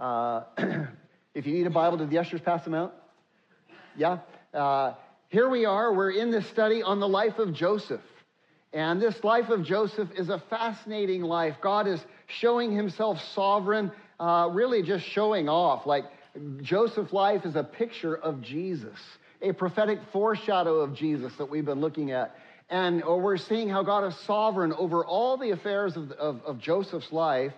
Uh, if you need a Bible, did the ushers pass them out? Yeah? Uh, here we are. We're in this study on the life of Joseph. And this life of Joseph is a fascinating life. God is showing himself sovereign, uh, really just showing off. Like Joseph's life is a picture of Jesus, a prophetic foreshadow of Jesus that we've been looking at. And we're seeing how God is sovereign over all the affairs of, of, of Joseph's life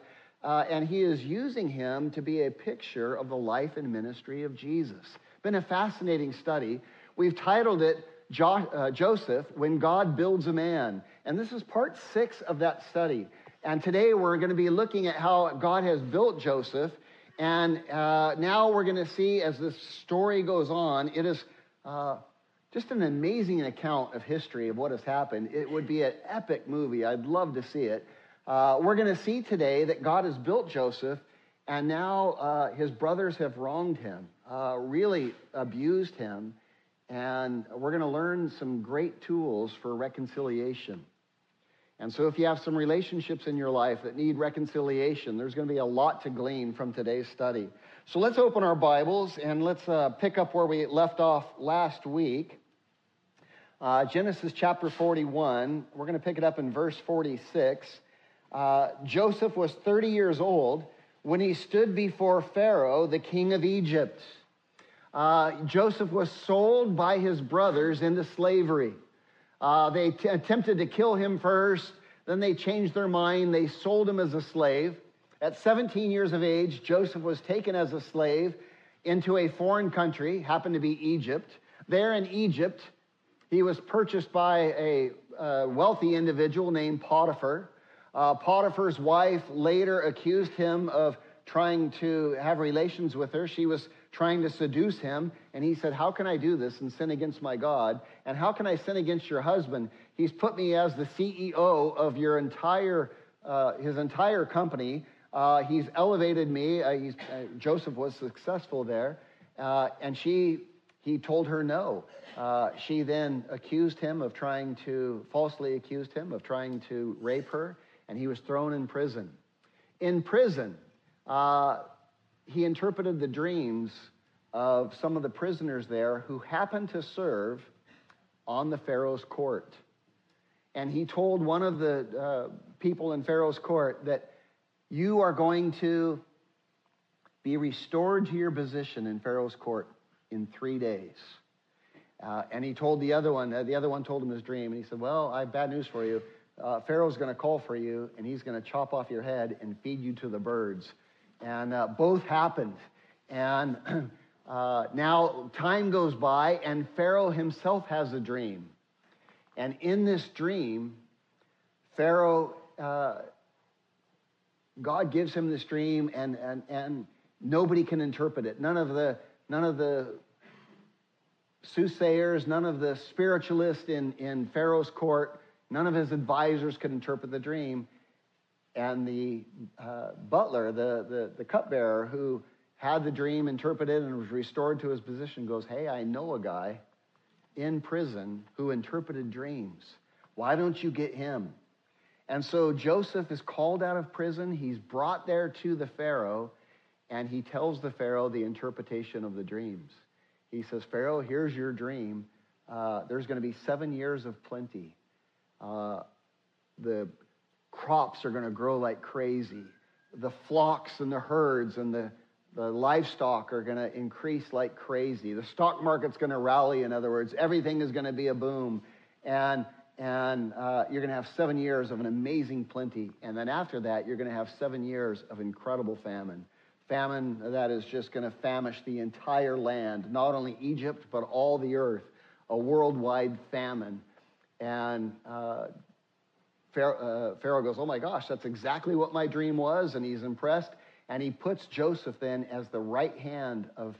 uh, and he is using him to be a picture of the life and ministry of Jesus. Been a fascinating study. We've titled it jo- uh, Joseph When God Builds a Man. And this is part six of that study. And today we're going to be looking at how God has built Joseph. And uh, now we're going to see as this story goes on, it is uh, just an amazing account of history of what has happened. It would be an epic movie. I'd love to see it. Uh, we're going to see today that God has built Joseph, and now uh, his brothers have wronged him, uh, really abused him, and we're going to learn some great tools for reconciliation. And so, if you have some relationships in your life that need reconciliation, there's going to be a lot to glean from today's study. So, let's open our Bibles and let's uh, pick up where we left off last week. Uh, Genesis chapter 41. We're going to pick it up in verse 46. Uh, Joseph was 30 years old when he stood before Pharaoh, the king of Egypt. Uh, Joseph was sold by his brothers into slavery. Uh, they t- attempted to kill him first, then they changed their mind. They sold him as a slave. At 17 years of age, Joseph was taken as a slave into a foreign country, happened to be Egypt. There in Egypt, he was purchased by a, a wealthy individual named Potiphar. Uh, Potiphar's wife later accused him of trying to have relations with her. She was trying to seduce him, and he said, How can I do this and sin against my God? And how can I sin against your husband? He's put me as the CEO of your entire, uh, his entire company. Uh, he's elevated me. Uh, he's, uh, Joseph was successful there. Uh, and she, he told her no. she then accused him of trying to, falsely accused him of trying to rape her and he was thrown in prison. In prison, uh, he interpreted the dreams of some of the prisoners there who happened to serve on the Pharaoh's court. And he told one of the uh, people in Pharaoh's court that you are going to be restored to your position in Pharaoh's court in three days. Uh, and he told the other one, uh, the other one told him his dream, and he said, Well, I have bad news for you uh, Pharaoh's going to call for you and he's going to chop off your head and feed you to the birds. And uh, both happened. And uh, now time goes by and Pharaoh himself has a dream. And in this dream, Pharaoh, uh, God gives him this dream and, and, and nobody can interpret it. None of the, none of the soothsayers, none of the spiritualists in, in Pharaoh's court None of his advisors could interpret the dream. And the uh, butler, the, the, the cupbearer who had the dream interpreted and was restored to his position, goes, Hey, I know a guy in prison who interpreted dreams. Why don't you get him? And so Joseph is called out of prison. He's brought there to the Pharaoh, and he tells the Pharaoh the interpretation of the dreams. He says, Pharaoh, here's your dream. Uh, there's going to be seven years of plenty. Uh, the crops are going to grow like crazy. The flocks and the herds and the, the livestock are going to increase like crazy. The stock market's going to rally, in other words. Everything is going to be a boom. And, and uh, you're going to have seven years of an amazing plenty. And then after that, you're going to have seven years of incredible famine. Famine that is just going to famish the entire land, not only Egypt, but all the earth. A worldwide famine and uh, Pharaoh, uh, Pharaoh goes, Oh my gosh, that's exactly what my dream was. And he's impressed. And he puts Joseph then as the right hand of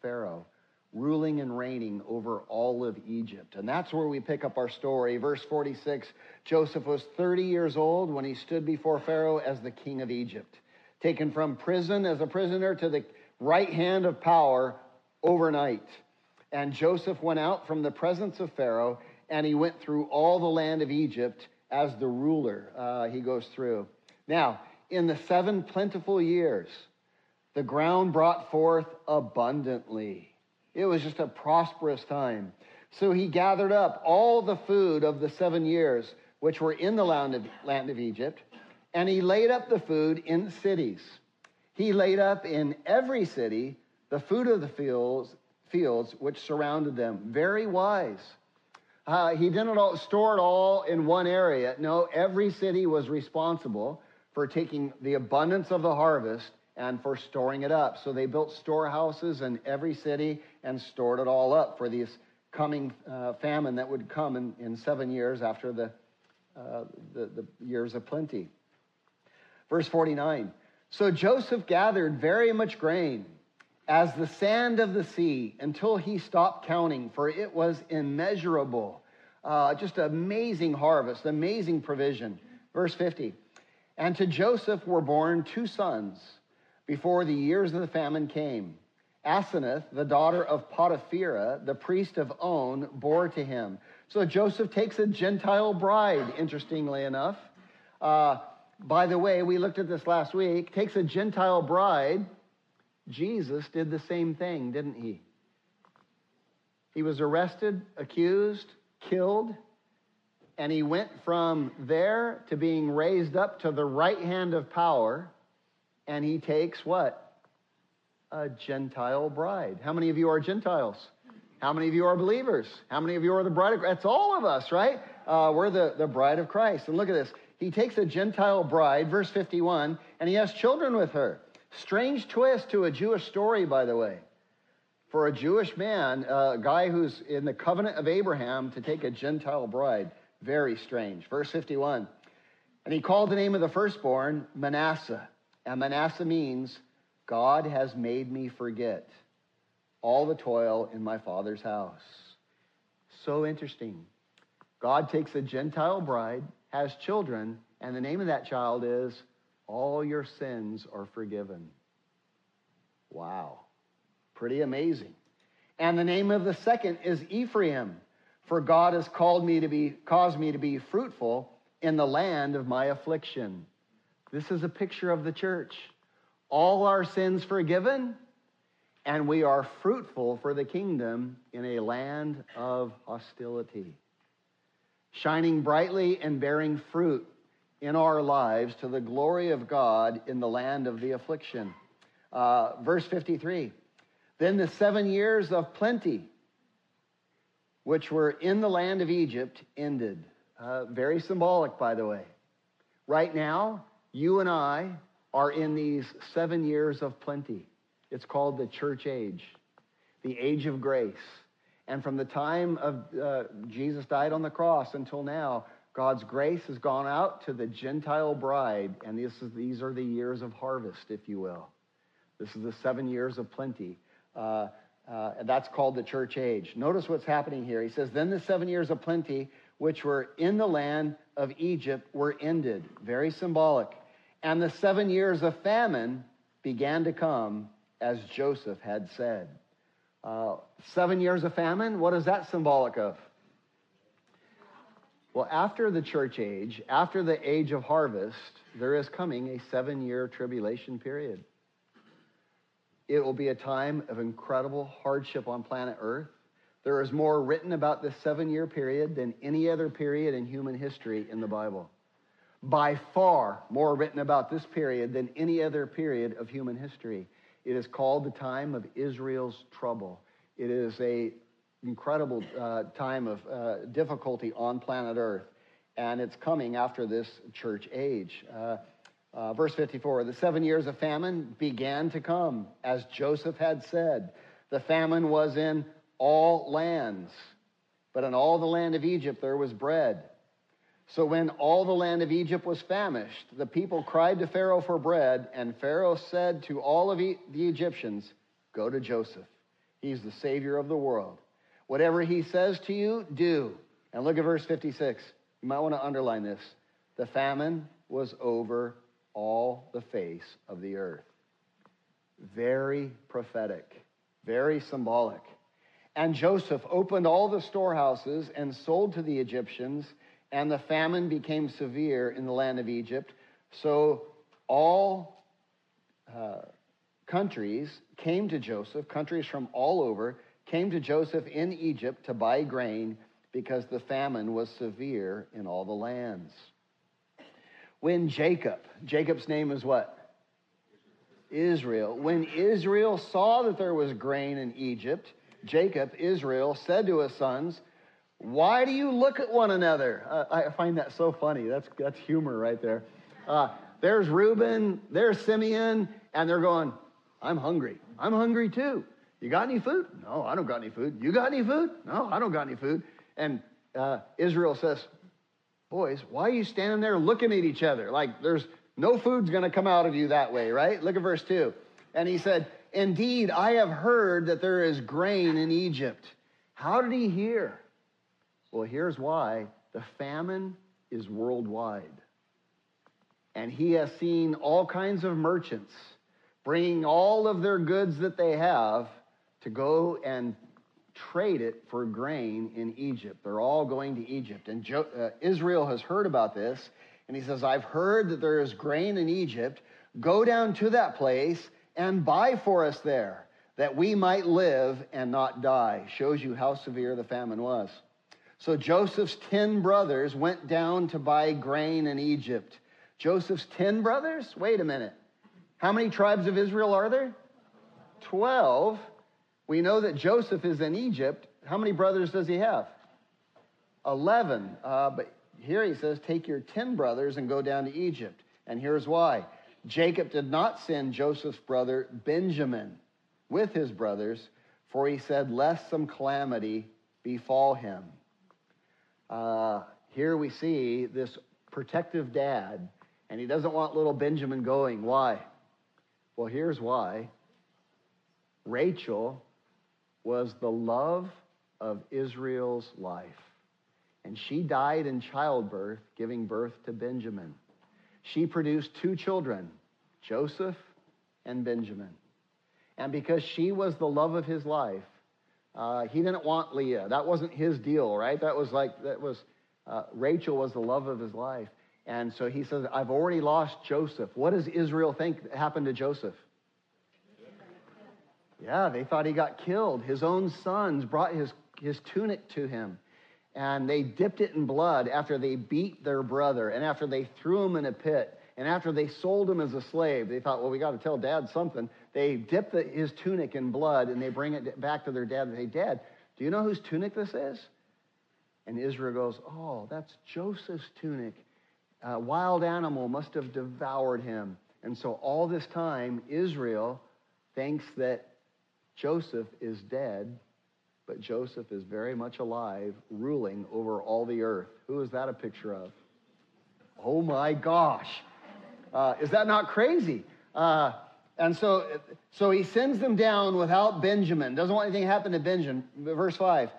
Pharaoh, ruling and reigning over all of Egypt. And that's where we pick up our story. Verse 46 Joseph was 30 years old when he stood before Pharaoh as the king of Egypt, taken from prison as a prisoner to the right hand of power overnight. And Joseph went out from the presence of Pharaoh, and he went through all the land of Egypt as the ruler. Uh, he goes through. Now, in the seven plentiful years, the ground brought forth abundantly. It was just a prosperous time. So he gathered up all the food of the seven years which were in the land of, land of Egypt, and he laid up the food in cities. He laid up in every city the food of the fields, fields which surrounded them. Very wise. Uh, he didn't all, store it all in one area. No, every city was responsible for taking the abundance of the harvest and for storing it up. So they built storehouses in every city and stored it all up for this coming uh, famine that would come in, in seven years after the, uh, the, the years of plenty. Verse 49 So Joseph gathered very much grain, as the sand of the sea, until he stopped counting, for it was immeasurable. Uh, just amazing harvest, amazing provision. Verse 50 and to Joseph were born two sons before the years of the famine came. Asenath, the daughter of Potipherah, the priest of On, bore to him. So Joseph takes a Gentile bride, interestingly enough. Uh, by the way, we looked at this last week. Takes a Gentile bride. Jesus did the same thing, didn't he? He was arrested, accused, killed, and he went from there to being raised up to the right hand of power, and he takes what? A Gentile bride. How many of you are Gentiles? How many of you are believers? How many of you are the bride of Christ? That's all of us, right? Uh, we're the, the bride of Christ. And look at this. He takes a Gentile bride, verse 51, and he has children with her. Strange twist to a Jewish story, by the way. For a Jewish man, a guy who's in the covenant of Abraham, to take a Gentile bride. Very strange. Verse 51 And he called the name of the firstborn Manasseh. And Manasseh means, God has made me forget all the toil in my father's house. So interesting. God takes a Gentile bride, has children, and the name of that child is All Your Sins Are Forgiven. Wow. Pretty amazing. And the name of the second is Ephraim. For God has called me to be, caused me to be fruitful in the land of my affliction. This is a picture of the church. All our sins forgiven, and we are fruitful for the kingdom in a land of hostility. Shining brightly and bearing fruit in our lives to the glory of God in the land of the affliction. Uh, verse 53 Then the seven years of plenty which were in the land of Egypt ended. Uh, very symbolic, by the way. Right now, you and I are in these seven years of plenty. It's called the church age, the age of grace. And from the time of uh, Jesus died on the cross until now, God's grace has gone out to the Gentile bride, and is, these are the years of harvest, if you will. This is the seven years of plenty. Uh, uh, that's called the church age. Notice what's happening here. He says, Then the seven years of plenty, which were in the land of Egypt, were ended. Very symbolic. And the seven years of famine began to come, as Joseph had said. Uh, seven years of famine, what is that symbolic of? Well, after the church age, after the age of harvest, there is coming a seven year tribulation period. It will be a time of incredible hardship on planet Earth. There is more written about this seven year period than any other period in human history in the Bible. By far more written about this period than any other period of human history. It is called the time of Israel's trouble. It is a incredible uh, time of uh, difficulty on planet Earth, and it's coming after this church age. Uh, uh, verse 54 The seven years of famine began to come, as Joseph had said. The famine was in all lands, but in all the land of Egypt there was bread. So when all the land of Egypt was famished, the people cried to Pharaoh for bread, and Pharaoh said to all of the Egyptians, Go to Joseph. He's the Savior of the world. Whatever he says to you, do. And look at verse 56. You might want to underline this. The famine was over all the face of the earth. Very prophetic, very symbolic. And Joseph opened all the storehouses and sold to the Egyptians, and the famine became severe in the land of Egypt. So all uh, countries came to Joseph, countries from all over came to Joseph in Egypt to buy grain because the famine was severe in all the lands. When Jacob, Jacob's name is what? Israel. When Israel saw that there was grain in Egypt, Jacob, Israel, said to his sons, Why do you look at one another? Uh, I find that so funny. That's, that's humor right there. Uh, there's Reuben, there's Simeon, and they're going, I'm hungry. I'm hungry too. You got any food? No, I don't got any food. You got any food? No, I don't got any food. And uh, Israel says, Boys, why are you standing there looking at each other? Like there's no food's going to come out of you that way, right? Look at verse 2. And he said, Indeed, I have heard that there is grain in Egypt. How did he hear? Well, here's why the famine is worldwide. And he has seen all kinds of merchants bringing all of their goods that they have to go and trade it for grain in Egypt. They're all going to Egypt. And jo- uh, Israel has heard about this. And he says, I've heard that there is grain in Egypt. Go down to that place and buy for us there, that we might live and not die. Shows you how severe the famine was. So Joseph's 10 brothers went down to buy grain in Egypt. Joseph's 10 brothers? Wait a minute. How many tribes of Israel are there? 12. We know that Joseph is in Egypt. How many brothers does he have? 11. Uh, but here he says, Take your 10 brothers and go down to Egypt. And here's why Jacob did not send Joseph's brother Benjamin with his brothers, for he said, Lest some calamity befall him. Uh, here we see this protective dad, and he doesn't want little Benjamin going. Why? Well, here's why Rachel was the love of Israel's life. And she died in childbirth, giving birth to Benjamin. She produced two children, Joseph and Benjamin. And because she was the love of his life, uh, he didn't want Leah. That wasn't his deal, right? That was like, that was, uh, Rachel was the love of his life. And so he says, I've already lost Joseph. What does Israel think happened to Joseph? Yeah, they thought he got killed. His own sons brought his, his tunic to him, and they dipped it in blood after they beat their brother, and after they threw him in a pit, and after they sold him as a slave. They thought, well, we got to tell dad something. They dip the, his tunic in blood, and they bring it back to their dad and say, Dad, do you know whose tunic this is? And Israel goes, Oh, that's Joseph's tunic. A wild animal must have devoured him. And so all this time, Israel thinks that Joseph is dead, but Joseph is very much alive, ruling over all the earth. Who is that a picture of? Oh my gosh. Uh, is that not crazy? Uh, and so, so he sends them down without Benjamin. Doesn't want anything to happen to Benjamin. Verse 5.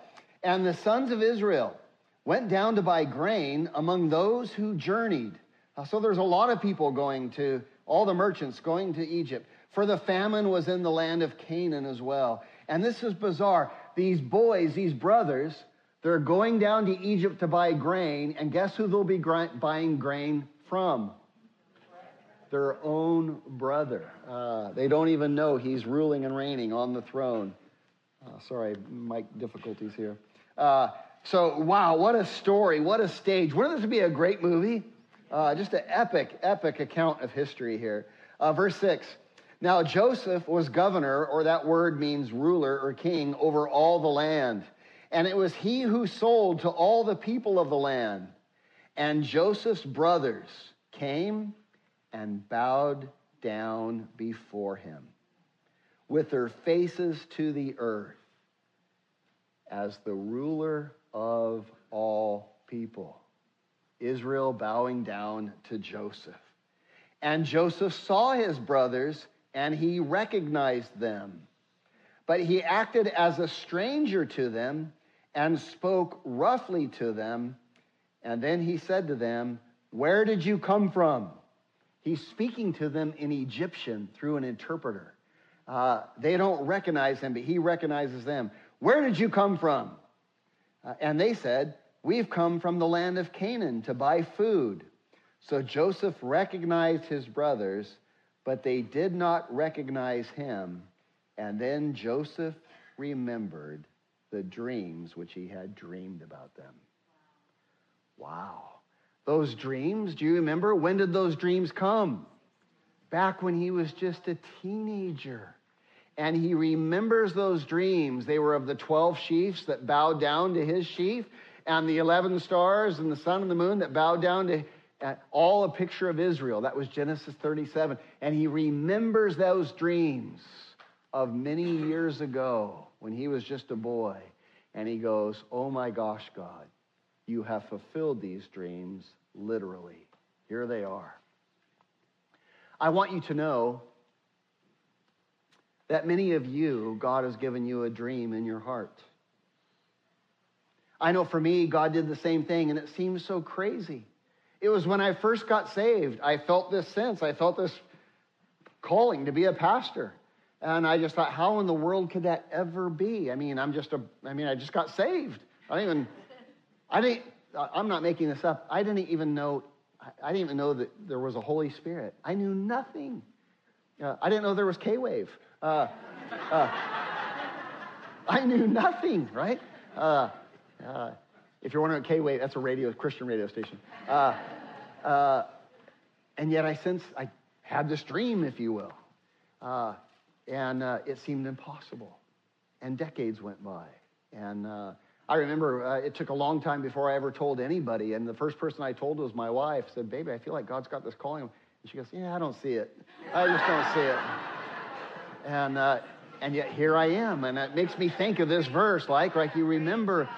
And the sons of Israel went down to buy grain among those who journeyed. Uh, so there's a lot of people going to, all the merchants going to Egypt for the famine was in the land of Canaan as well. And this is bizarre. These boys, these brothers, they're going down to Egypt to buy grain, and guess who they'll be buying grain from? Their own brother. Uh, they don't even know he's ruling and reigning on the throne. Uh, sorry, mic difficulties here. Uh, so, wow, what a story, what a stage. Wouldn't this be a great movie? Uh, just an epic, epic account of history here. Uh, verse 6 now, Joseph was governor, or that word means ruler or king, over all the land. And it was he who sold to all the people of the land. And Joseph's brothers came and bowed down before him with their faces to the earth as the ruler of all people. Israel bowing down to Joseph. And Joseph saw his brothers and he recognized them. But he acted as a stranger to them and spoke roughly to them. And then he said to them, Where did you come from? He's speaking to them in Egyptian through an interpreter. Uh, they don't recognize him, but he recognizes them. Where did you come from? Uh, and they said, We've come from the land of Canaan to buy food. So Joseph recognized his brothers, but they did not recognize him. And then Joseph remembered the dreams which he had dreamed about them. Wow. Those dreams, do you remember? When did those dreams come? Back when he was just a teenager. And he remembers those dreams. They were of the 12 chiefs that bowed down to his sheaf, and the 11 stars and the sun and the moon that bowed down to uh, all a picture of Israel. That was Genesis 37. And he remembers those dreams of many years ago when he was just a boy. And he goes, Oh my gosh, God, you have fulfilled these dreams literally. Here they are. I want you to know that many of you, God has given you a dream in your heart. I know for me, God did the same thing, and it seems so crazy. It was when I first got saved, I felt this sense, I felt this calling to be a pastor. And I just thought, how in the world could that ever be? I mean, I'm just a, I mean, I just got saved. I didn't even, I didn't, I'm not making this up. I didn't even know, I didn't even know that there was a Holy Spirit. I knew nothing. Uh, I didn't know there was K Wave. Uh, uh, I knew nothing, right? If you're wondering, K Wave, that's a radio, Christian radio station. Uh, uh, and yet I sense I had this dream, if you will. Uh, and uh, it seemed impossible. And decades went by. And uh, I remember uh, it took a long time before I ever told anybody. And the first person I told was my wife. Said, "Baby, I feel like God's got this calling." And she goes, "Yeah, I don't see it. I just don't see it." And and yet here I am, and it makes me think of this verse, like like you remember.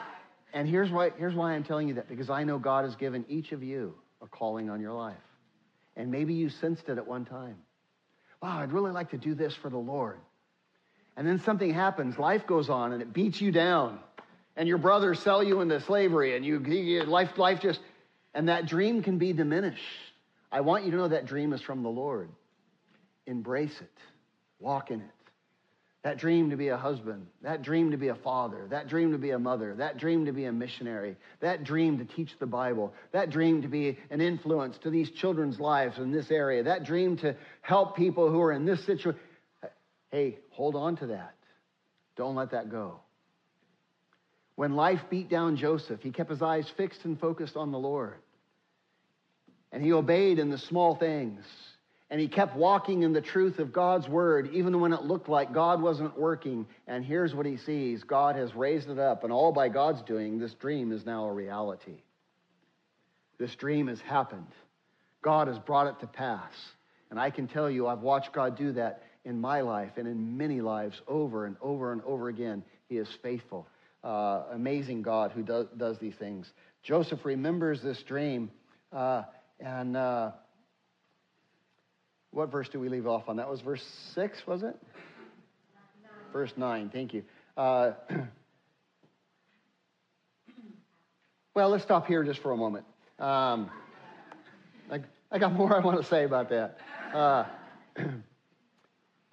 And here's why here's why I'm telling you that because I know God has given each of you a calling on your life, and maybe you sensed it at one time wow, I'd really like to do this for the Lord. And then something happens, life goes on, and it beats you down. And your brothers sell you into slavery, and you, you life, life just, and that dream can be diminished. I want you to know that dream is from the Lord. Embrace it, walk in it. That dream to be a husband, that dream to be a father, that dream to be a mother, that dream to be a missionary, that dream to teach the Bible, that dream to be an influence to these children's lives in this area, that dream to help people who are in this situation. Hey, hold on to that. Don't let that go. When life beat down Joseph, he kept his eyes fixed and focused on the Lord. And he obeyed in the small things. And he kept walking in the truth of God's word, even when it looked like God wasn't working. And here's what he sees God has raised it up, and all by God's doing, this dream is now a reality. This dream has happened. God has brought it to pass. And I can tell you, I've watched God do that in my life and in many lives over and over and over again. He is faithful. Uh, amazing God who does, does these things. Joseph remembers this dream, uh, and. Uh, what verse do we leave off on? That was verse 6, was it? Nine. Verse 9, thank you. Uh, well, let's stop here just for a moment. Um, I, I, got more I want to say about that. Uh,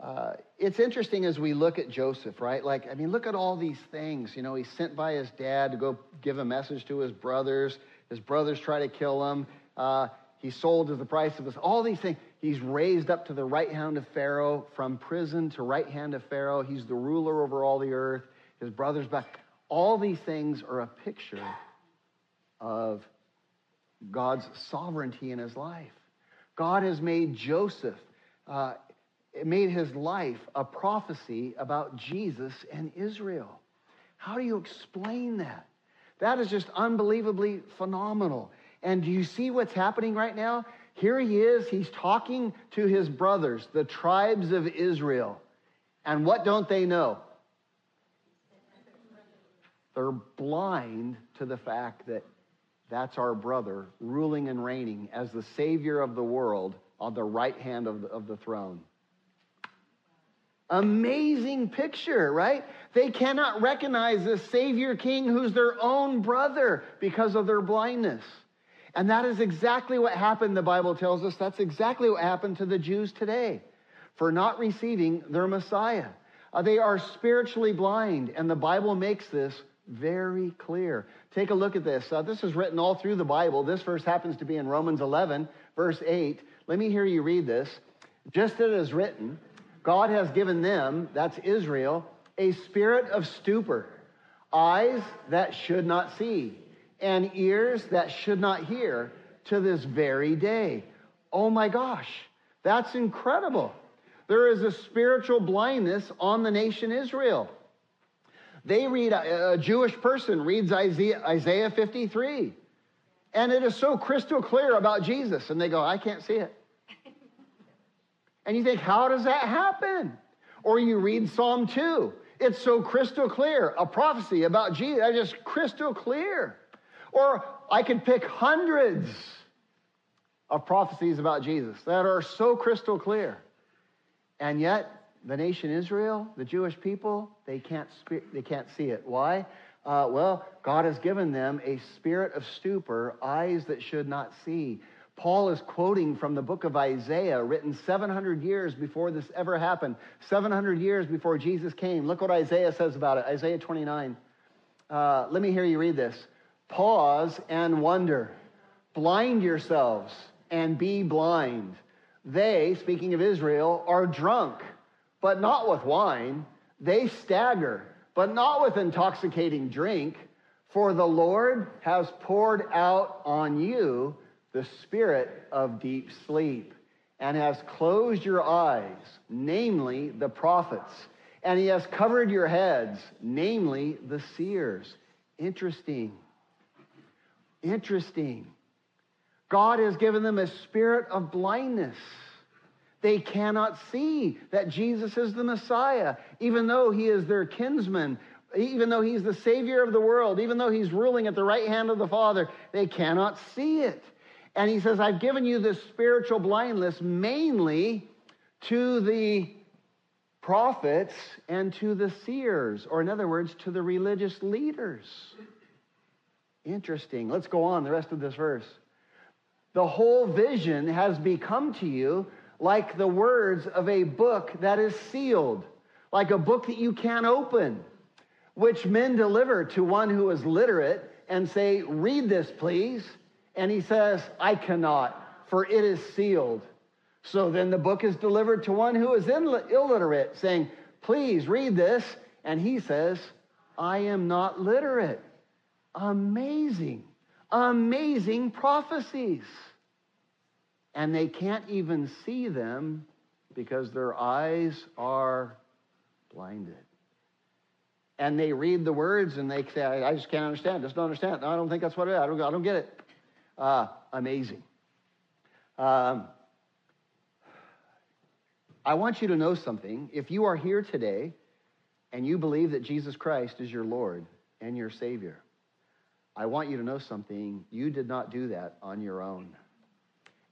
uh, it's interesting as we look at Joseph, right? Like, I mean, look at all these things. You know, he's sent by his dad to go give a message to his brothers. His brothers try to kill him. Uh, he's sold as the price of his. All these things. He's raised up to the right hand of Pharaoh, from prison to right hand of Pharaoh. He's the ruler over all the earth. His brother's back. All these things are a picture of God's sovereignty in his life. God has made Joseph, uh, made his life a prophecy about Jesus and Israel. How do you explain that? That is just unbelievably phenomenal. And do you see what's happening right now? Here he is, he's talking to his brothers, the tribes of Israel. And what don't they know? They're blind to the fact that That's our brother ruling and reigning as the Savior of the world on the right hand of the, of the throne. Amazing picture, right? They cannot recognize this Savior King who's their own brother because of their blindness. And that is exactly what happened, the Bible tells us. That's exactly what happened to the Jews today for not receiving their Messiah. Uh, they are spiritually blind, and the Bible makes this very clear. Take a look at this. Uh, this is written all through the Bible. This verse happens to be in Romans 11, verse 8. Let me hear you read this. Just as it is written, God has given them, that's Israel, a spirit of stupor, eyes that should not see, and ears that should not hear to this very day. Oh my gosh, that's incredible. There is a spiritual blindness on the nation Israel. They read, uh, a Jewish person reads Isaiah, Isaiah 53, and it is so crystal clear about Jesus, and they go, I can't see it. And you think, how does that happen? Or you read Psalm 2. It's so crystal clear, a prophecy about Jesus, just crystal clear. Or I could pick hundreds of prophecies about Jesus that are so crystal clear. And yet, the nation Israel, the Jewish people, they can't, spe- they can't see it. Why? Uh, well, God has given them a spirit of stupor, eyes that should not see. Paul is quoting from the book of Isaiah, written 700 years before this ever happened, 700 years before Jesus came. Look what Isaiah says about it Isaiah 29. Uh, let me hear you read this. Pause and wonder. Blind yourselves and be blind. They, speaking of Israel, are drunk, but not with wine. They stagger, but not with intoxicating drink. For the Lord has poured out on you the spirit of deep sleep, and has closed your eyes, namely the prophets, and he has covered your heads, namely the seers. Interesting. Interesting. God has given them a spirit of blindness. They cannot see that Jesus is the Messiah, even though he is their kinsman, even though he's the Savior of the world, even though he's ruling at the right hand of the Father. They cannot see it. And he says, I've given you this spiritual blindness mainly to the prophets and to the seers, or in other words, to the religious leaders. Interesting. Let's go on the rest of this verse. The whole vision has become to you like the words of a book that is sealed, like a book that you can't open, which men deliver to one who is literate and say, Read this, please. And he says, I cannot, for it is sealed. So then the book is delivered to one who is illiterate, saying, Please read this. And he says, I am not literate. Amazing, amazing prophecies. And they can't even see them because their eyes are blinded. And they read the words and they say, I just can't understand. Just don't understand. No, I don't think that's what it is. I don't, I don't get it. Uh, amazing. Um, I want you to know something. If you are here today and you believe that Jesus Christ is your Lord and your Savior, I want you to know something. You did not do that on your own.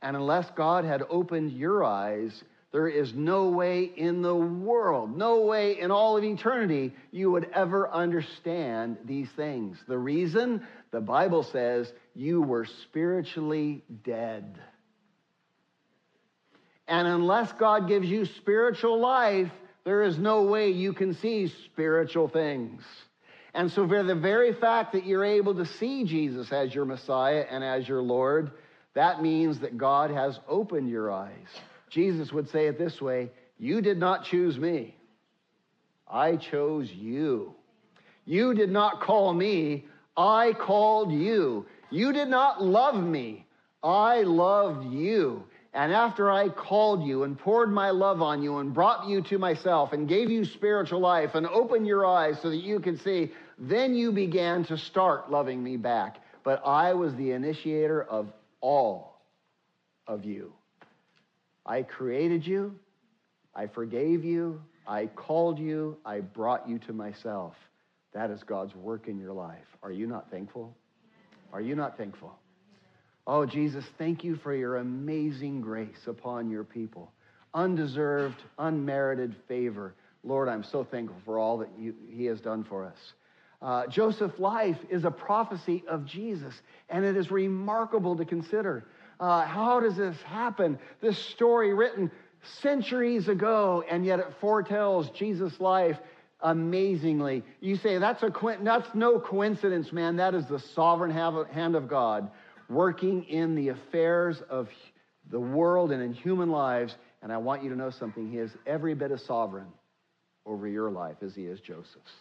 And unless God had opened your eyes, there is no way in the world, no way in all of eternity, you would ever understand these things. The reason the Bible says you were spiritually dead. And unless God gives you spiritual life, there is no way you can see spiritual things. And so, for the very fact that you're able to see Jesus as your Messiah and as your Lord, that means that God has opened your eyes. Jesus would say it this way You did not choose me, I chose you. You did not call me, I called you. You did not love me, I loved you. And after I called you and poured my love on you and brought you to myself and gave you spiritual life and opened your eyes so that you could see, then you began to start loving me back. But I was the initiator of all of you. I created you, I forgave you, I called you, I brought you to myself. That is God's work in your life. Are you not thankful? Are you not thankful? Oh, Jesus, thank you for your amazing grace upon your people. Undeserved, unmerited favor. Lord, I'm so thankful for all that you, he has done for us. Uh, Joseph's life is a prophecy of Jesus, and it is remarkable to consider. Uh, how does this happen? This story written centuries ago, and yet it foretells Jesus' life amazingly. You say, that's, a, that's no coincidence, man. That is the sovereign hand of God working in the affairs of the world and in human lives. And I want you to know something. He is every bit as sovereign over your life as he is Joseph's.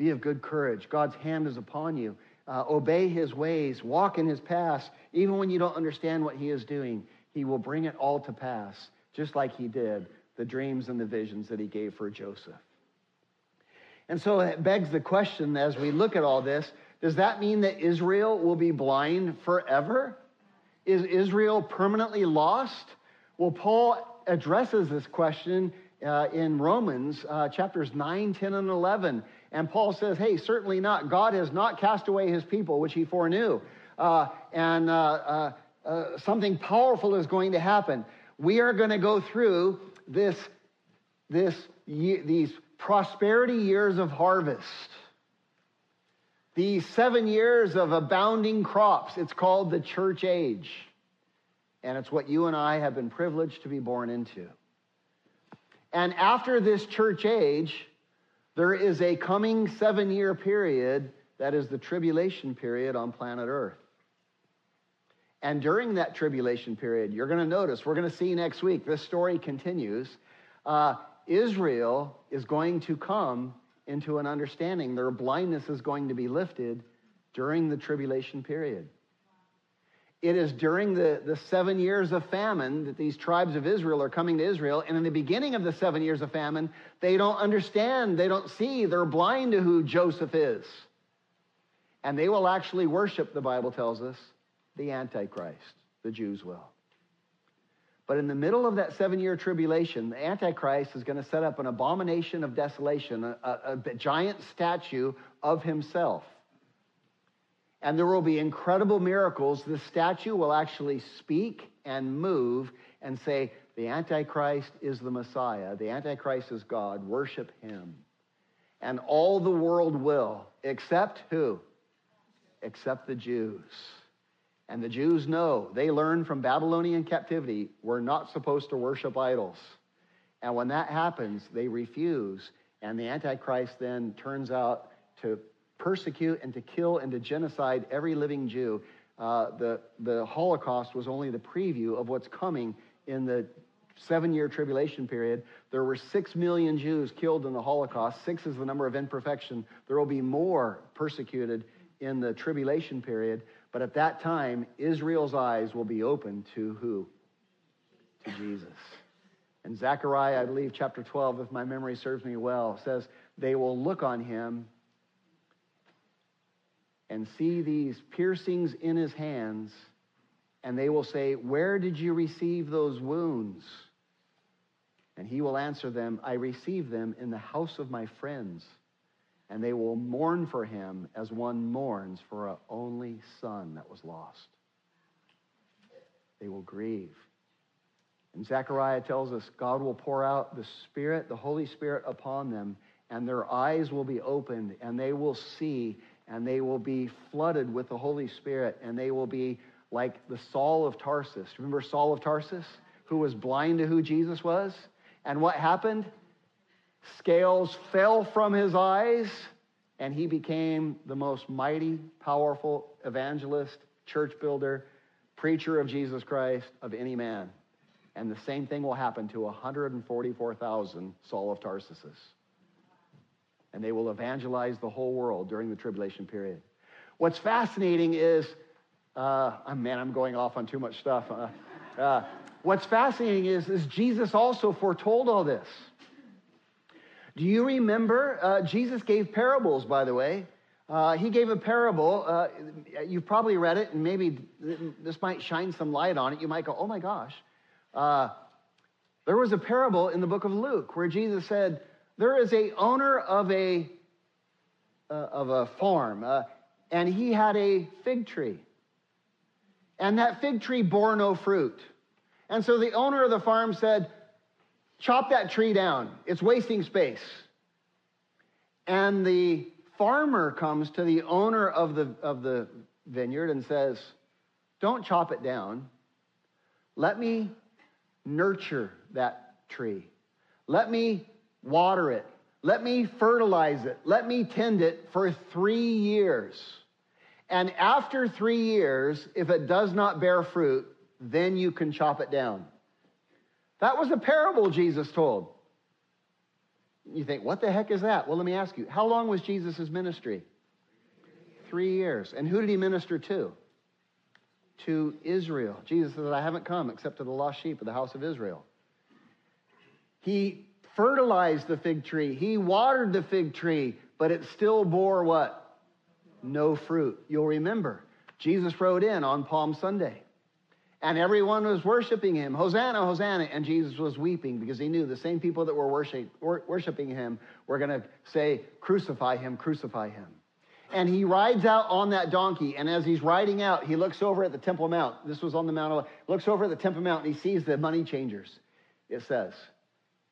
Be of good courage. God's hand is upon you. Uh, obey his ways, walk in his paths. Even when you don't understand what he is doing, he will bring it all to pass, just like he did the dreams and the visions that he gave for Joseph. And so it begs the question as we look at all this does that mean that Israel will be blind forever? Is Israel permanently lost? Well, Paul addresses this question uh, in Romans uh, chapters 9, 10, and 11. And Paul says, hey, certainly not. God has not cast away his people, which he foreknew. Uh, and uh, uh, uh, something powerful is going to happen. We are going to go through this, this, these prosperity years of harvest. These seven years of abounding crops. It's called the church age. And it's what you and I have been privileged to be born into. And after this church age, there is a coming seven year period that is the tribulation period on planet Earth. And during that tribulation period, you're going to notice, we're going to see next week, this story continues. Uh, Israel is going to come into an understanding. Their blindness is going to be lifted during the tribulation period. It is during the, the seven years of famine that these tribes of Israel are coming to Israel. And in the beginning of the seven years of famine, they don't understand, they don't see, they're blind to who Joseph is. And they will actually worship, the Bible tells us, the Antichrist. The Jews will. But in the middle of that seven year tribulation, the Antichrist is going to set up an abomination of desolation, a, a, a giant statue of himself. And there will be incredible miracles. The statue will actually speak and move and say, The Antichrist is the Messiah. The Antichrist is God. Worship him. And all the world will, except who? Except the Jews. And the Jews know, they learned from Babylonian captivity, we're not supposed to worship idols. And when that happens, they refuse. And the Antichrist then turns out to persecute and to kill and to genocide every living Jew. Uh, the, the Holocaust was only the preview of what's coming in the seven year tribulation period. There were six million Jews killed in the Holocaust. Six is the number of imperfection. There will be more persecuted in the tribulation period. But at that time, Israel's eyes will be open to who? To Jesus. And Zechariah, I believe, chapter 12, if my memory serves me well, says, They will look on him and see these piercings in his hands, and they will say, Where did you receive those wounds? And he will answer them, I received them in the house of my friends and they will mourn for him as one mourns for an only son that was lost. They will grieve. And Zechariah tells us God will pour out the Spirit, the Holy Spirit upon them, and their eyes will be opened, and they will see, and they will be flooded with the Holy Spirit, and they will be like the Saul of Tarsus. Remember Saul of Tarsus, who was blind to who Jesus was? And what happened? Scales fell from his eyes, and he became the most mighty, powerful evangelist, church builder, preacher of Jesus Christ of any man. And the same thing will happen to 144,000 Saul of Tarsuses. And they will evangelize the whole world during the tribulation period. What's fascinating is, uh, oh, man, I'm going off on too much stuff. Uh, uh, what's fascinating is, is Jesus also foretold all this. Do you remember? Uh, Jesus gave parables, by the way. Uh, he gave a parable. Uh, you've probably read it, and maybe this might shine some light on it. You might go, oh my gosh. There was a parable in the book of Luke where Jesus said, There is a owner of a, uh, of a farm. Uh, and he had a fig tree. And that fig tree bore no fruit. And so the owner of the farm said, Chop that tree down, it's wasting space. And the farmer comes to the owner of the, of the vineyard and says, Don't chop it down. Let me nurture that tree. Let me water it. Let me fertilize it. Let me tend it for three years. And after three years, if it does not bear fruit, then you can chop it down. That was a parable Jesus told. You think, what the heck is that? Well, let me ask you, how long was Jesus' ministry? Three years. And who did he minister to? To Israel. Jesus says, I haven't come except to the lost sheep of the house of Israel. He fertilized the fig tree, he watered the fig tree, but it still bore what? No fruit. You'll remember, Jesus rode in on Palm Sunday. And everyone was worshiping him. Hosanna, Hosanna. And Jesus was weeping because he knew the same people that were worshiping him were going to say, Crucify him, crucify him. And he rides out on that donkey. And as he's riding out, he looks over at the Temple Mount. This was on the Mount of, looks over at the Temple Mount and he sees the money changers, it says.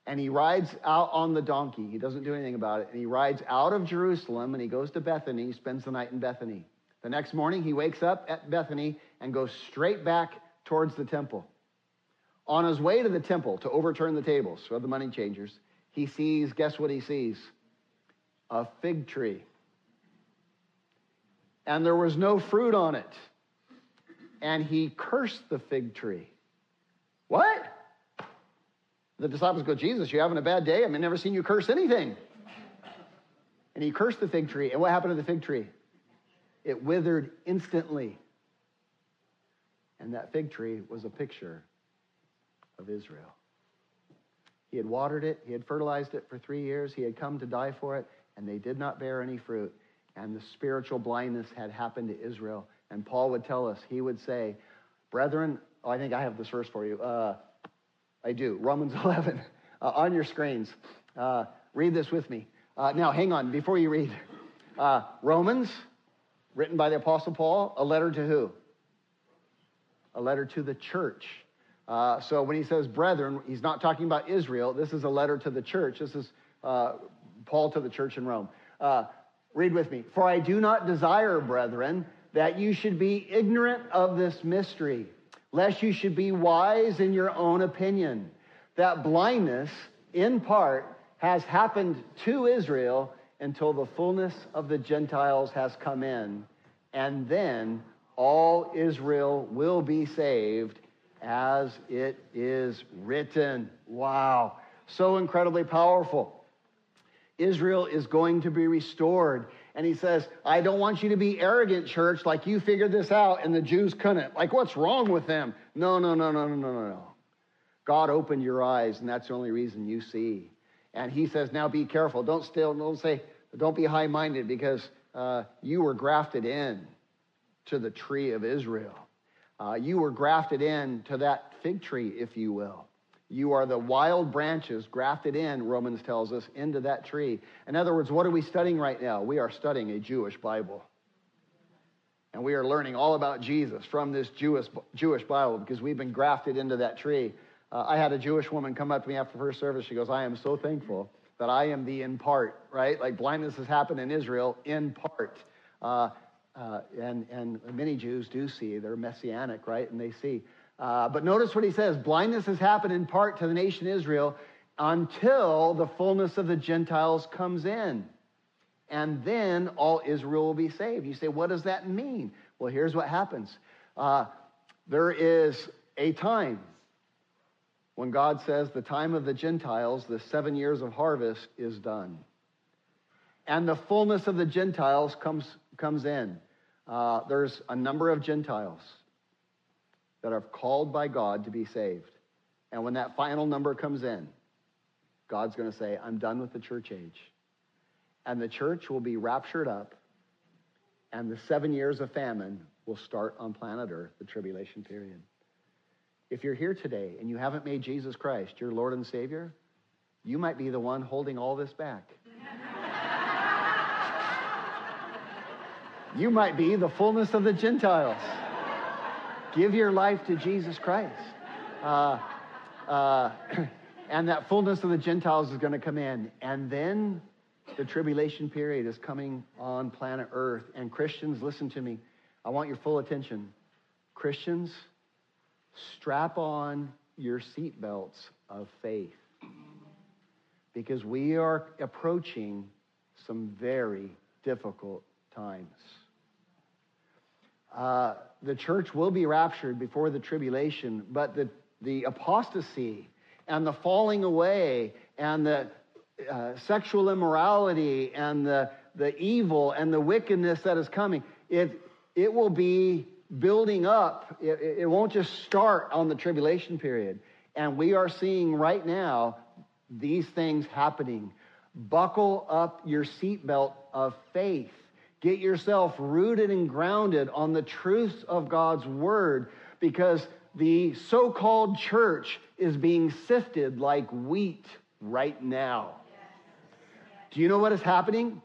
And he rides out on the donkey. He doesn't do anything about it. And he rides out of Jerusalem and he goes to Bethany, he spends the night in Bethany. The next morning, he wakes up at Bethany and goes straight back towards the temple. On his way to the temple to overturn the tables of the money changers, he sees, guess what he sees? A fig tree. And there was no fruit on it. And he cursed the fig tree. What? The disciples go, Jesus, you having a bad day? I've never seen you curse anything. And he cursed the fig tree. And what happened to the fig tree? It withered instantly. And that fig tree was a picture of Israel. He had watered it, he had fertilized it for three years, he had come to die for it, and they did not bear any fruit. And the spiritual blindness had happened to Israel. And Paul would tell us, he would say, Brethren, oh, I think I have this verse for you. Uh, I do. Romans 11 uh, on your screens. Uh, read this with me. Uh, now, hang on before you read. Uh, Romans, written by the Apostle Paul, a letter to who? A letter to the church. Uh, so when he says brethren, he's not talking about Israel. This is a letter to the church. This is uh, Paul to the church in Rome. read with me. For I do not desire, brethren, that you should be ignorant of this mystery lest you should be wise in your own opinion. That blindness, in part, has happened to Israel until the fullness of the Gentiles has come in. And then all Israel will be saved as it is written. Wow. So incredibly powerful. Israel is going to be restored. And he says, I don't want you to be arrogant, church, like you figured this out and the Jews couldn't. Like, what's wrong with them? No, no, no, no, no, no, no, no. God opened your eyes, and that's the only reason you see. And he says, now be careful. Don't still, don't say, don't be high minded because uh, you were grafted in to the tree of Israel. Uh, you were grafted in to that fig tree, if you will. You are the wild branches grafted in, Romans tells us, into that tree. In other words, what are we studying right now? We are studying a Jewish Bible. And we are learning all about Jesus from this Jewish, Jewish Bible because we've been grafted into that tree. Uh, I had a Jewish woman come up to me after first service. She goes, I am so thankful that I am the in part, right? Like blindness has happened in Israel in part. Uh, uh, and, and many Jews do see, they're messianic, right? And they see. Uh, but notice what he says blindness has happened in part to the nation Israel until the fullness of the Gentiles comes in. And then all Israel will be saved. You say, what does that mean? Well, here's what happens uh, there is a time when God says the time of the Gentiles, the seven years of harvest, is done. And the fullness of the Gentiles comes, comes in. Uh, there's a number of Gentiles that are called by God to be saved. And when that final number comes in, God's going to say, I'm done with the church age. And the church will be raptured up, and the seven years of famine will start on planet Earth, the tribulation period. If you're here today and you haven't made Jesus Christ your Lord and Savior, you might be the one holding all this back. You might be the fullness of the Gentiles. Give your life to Jesus Christ. Uh, uh, and that fullness of the Gentiles is going to come in. And then the tribulation period is coming on planet Earth. And Christians, listen to me. I want your full attention. Christians, strap on your seatbelts of faith because we are approaching some very difficult times. Uh, the church will be raptured before the tribulation, but the, the apostasy and the falling away and the uh, sexual immorality and the, the evil and the wickedness that is coming, it, it will be building up. It, it won't just start on the tribulation period. And we are seeing right now these things happening. Buckle up your seatbelt of faith. Get yourself rooted and grounded on the truths of God's word because the so called church is being sifted like wheat right now. Do you know what is happening?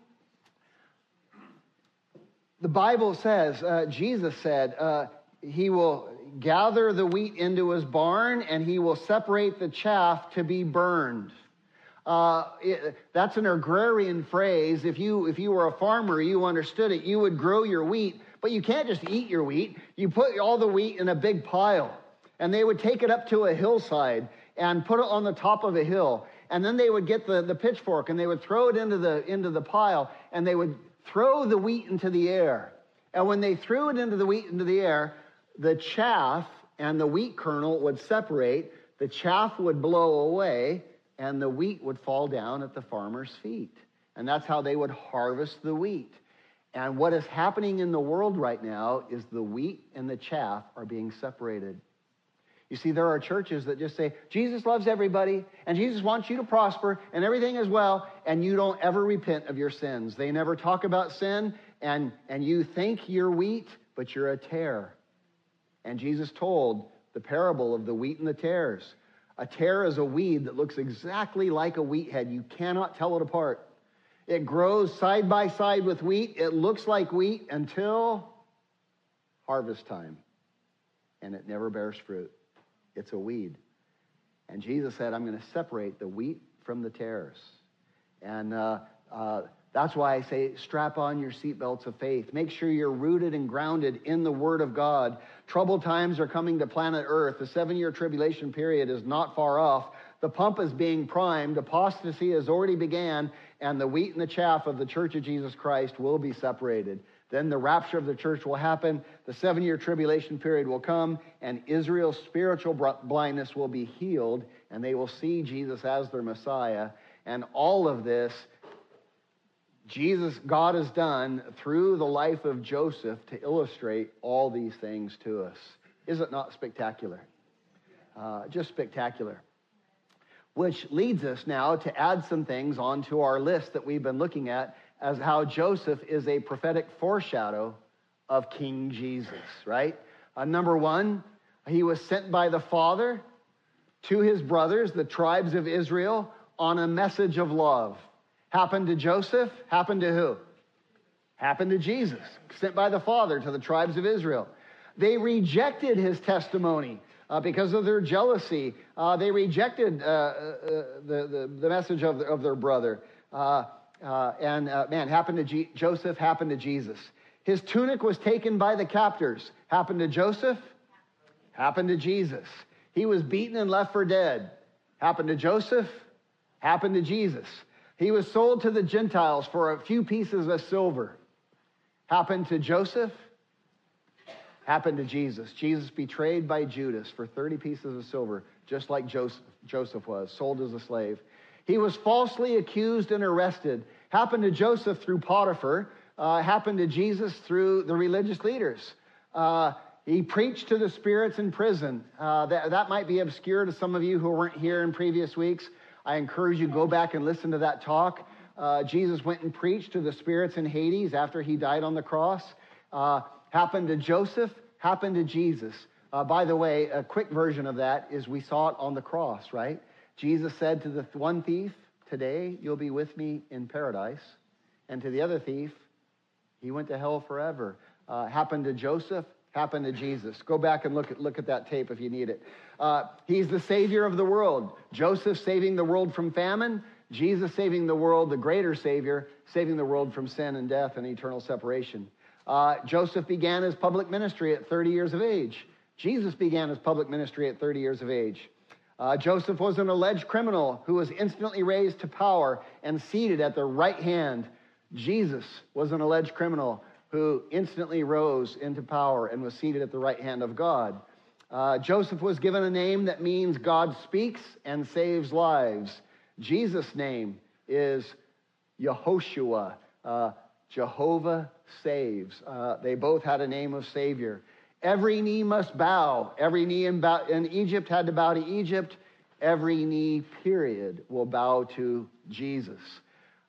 The Bible says, uh, Jesus said, uh, He will gather the wheat into his barn and he will separate the chaff to be burned. Uh, it, that's an agrarian phrase. If you, if you were a farmer, you understood it. You would grow your wheat, but you can't just eat your wheat. You put all the wheat in a big pile, and they would take it up to a hillside and put it on the top of a hill. And then they would get the, the pitchfork and they would throw it into the, into the pile, and they would throw the wheat into the air. And when they threw it into the wheat into the air, the chaff and the wheat kernel would separate, the chaff would blow away, and the wheat would fall down at the farmer's feet. And that's how they would harvest the wheat. And what is happening in the world right now is the wheat and the chaff are being separated. You see, there are churches that just say, Jesus loves everybody, and Jesus wants you to prosper, and everything is well, and you don't ever repent of your sins. They never talk about sin, and, and you think you're wheat, but you're a tare. And Jesus told the parable of the wheat and the tares. A tare is a weed that looks exactly like a wheat head. You cannot tell it apart. It grows side by side with wheat. It looks like wheat until harvest time, and it never bears fruit. It's a weed. And Jesus said, I'm going to separate the wheat from the tares. And uh, uh, that's why I say strap on your seatbelts of faith. Make sure you're rooted and grounded in the Word of God. Troubled times are coming to planet Earth. The seven year tribulation period is not far off. The pump is being primed. Apostasy has already began, and the wheat and the chaff of the Church of Jesus Christ will be separated. Then the rapture of the church will happen. The seven year tribulation period will come, and Israel's spiritual blindness will be healed, and they will see Jesus as their Messiah. And all of this Jesus, God has done through the life of Joseph to illustrate all these things to us. Is it not spectacular? Uh, just spectacular. Which leads us now to add some things onto our list that we've been looking at as how Joseph is a prophetic foreshadow of King Jesus, right? Uh, number one, he was sent by the Father to his brothers, the tribes of Israel, on a message of love. Happened to Joseph, happened to who? Happened to Jesus, sent by the Father to the tribes of Israel. They rejected his testimony uh, because of their jealousy. Uh, they rejected uh, uh the, the, the, message of, of their brother. Uh, uh, and man, happened to G- Joseph, happened to Jesus. His tunic was taken by the captors. Happened to Joseph, happened to Jesus. He was beaten and left for dead. Happened to Joseph, happened to Jesus. He was sold to the Gentiles for a few pieces of silver. Happened to Joseph, happened to Jesus. Jesus betrayed by Judas for 30 pieces of silver, just like Joseph, Joseph was, sold as a slave. He was falsely accused and arrested. Happened to Joseph through Potiphar, uh, happened to Jesus through the religious leaders. Uh, he preached to the spirits in prison. Uh, that, that might be obscure to some of you who weren't here in previous weeks. I encourage you go back and listen to that talk. Uh, Jesus went and preached to the spirits in Hades after he died on the cross. Uh, happened to Joseph, happened to Jesus. Uh, by the way, a quick version of that is we saw it on the cross, right? Jesus said to the one thief, Today you'll be with me in paradise. And to the other thief, He went to hell forever. Uh, happened to Joseph, happened to Jesus. Go back and look at, look at that tape if you need it. Uh, he's the Savior of the world. Joseph saving the world from famine, Jesus saving the world, the greater Savior, saving the world from sin and death and eternal separation. Uh, Joseph began his public ministry at 30 years of age. Jesus began his public ministry at 30 years of age. Uh, Joseph was an alleged criminal who was instantly raised to power and seated at the right hand. Jesus was an alleged criminal who instantly rose into power and was seated at the right hand of God. Uh, Joseph was given a name that means God speaks and saves lives. Jesus' name is Yehoshua. Uh, Jehovah saves. Uh, they both had a name of Savior. Every knee must bow. Every knee in, bow, in Egypt had to bow to Egypt. Every knee, period, will bow to Jesus.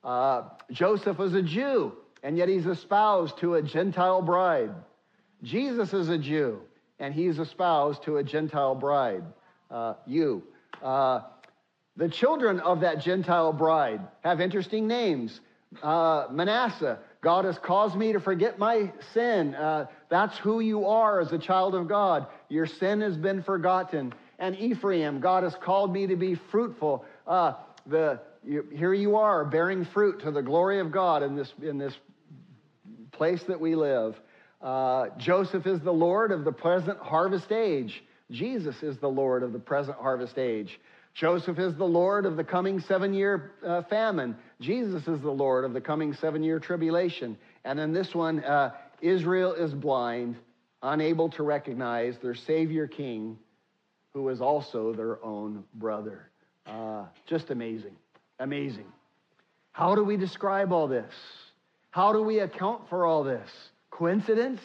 Uh, Joseph was a Jew, and yet he's espoused to a Gentile bride. Jesus is a Jew, and he's espoused to a Gentile bride. Uh, you. Uh, the children of that Gentile bride have interesting names. Uh, Manasseh, God has caused me to forget my sin. Uh, that's who you are as a child of God. Your sin has been forgotten. And Ephraim, God has called me to be fruitful. Uh, the, you, here you are, bearing fruit to the glory of God in this, in this place that we live. Uh, Joseph is the Lord of the present harvest age. Jesus is the Lord of the present harvest age. Joseph is the Lord of the coming seven year uh, famine. Jesus is the Lord of the coming seven year tribulation. And then this one, uh, Israel is blind, unable to recognize their Savior King, who is also their own brother. Uh, just amazing. Amazing. How do we describe all this? How do we account for all this? Coincidence?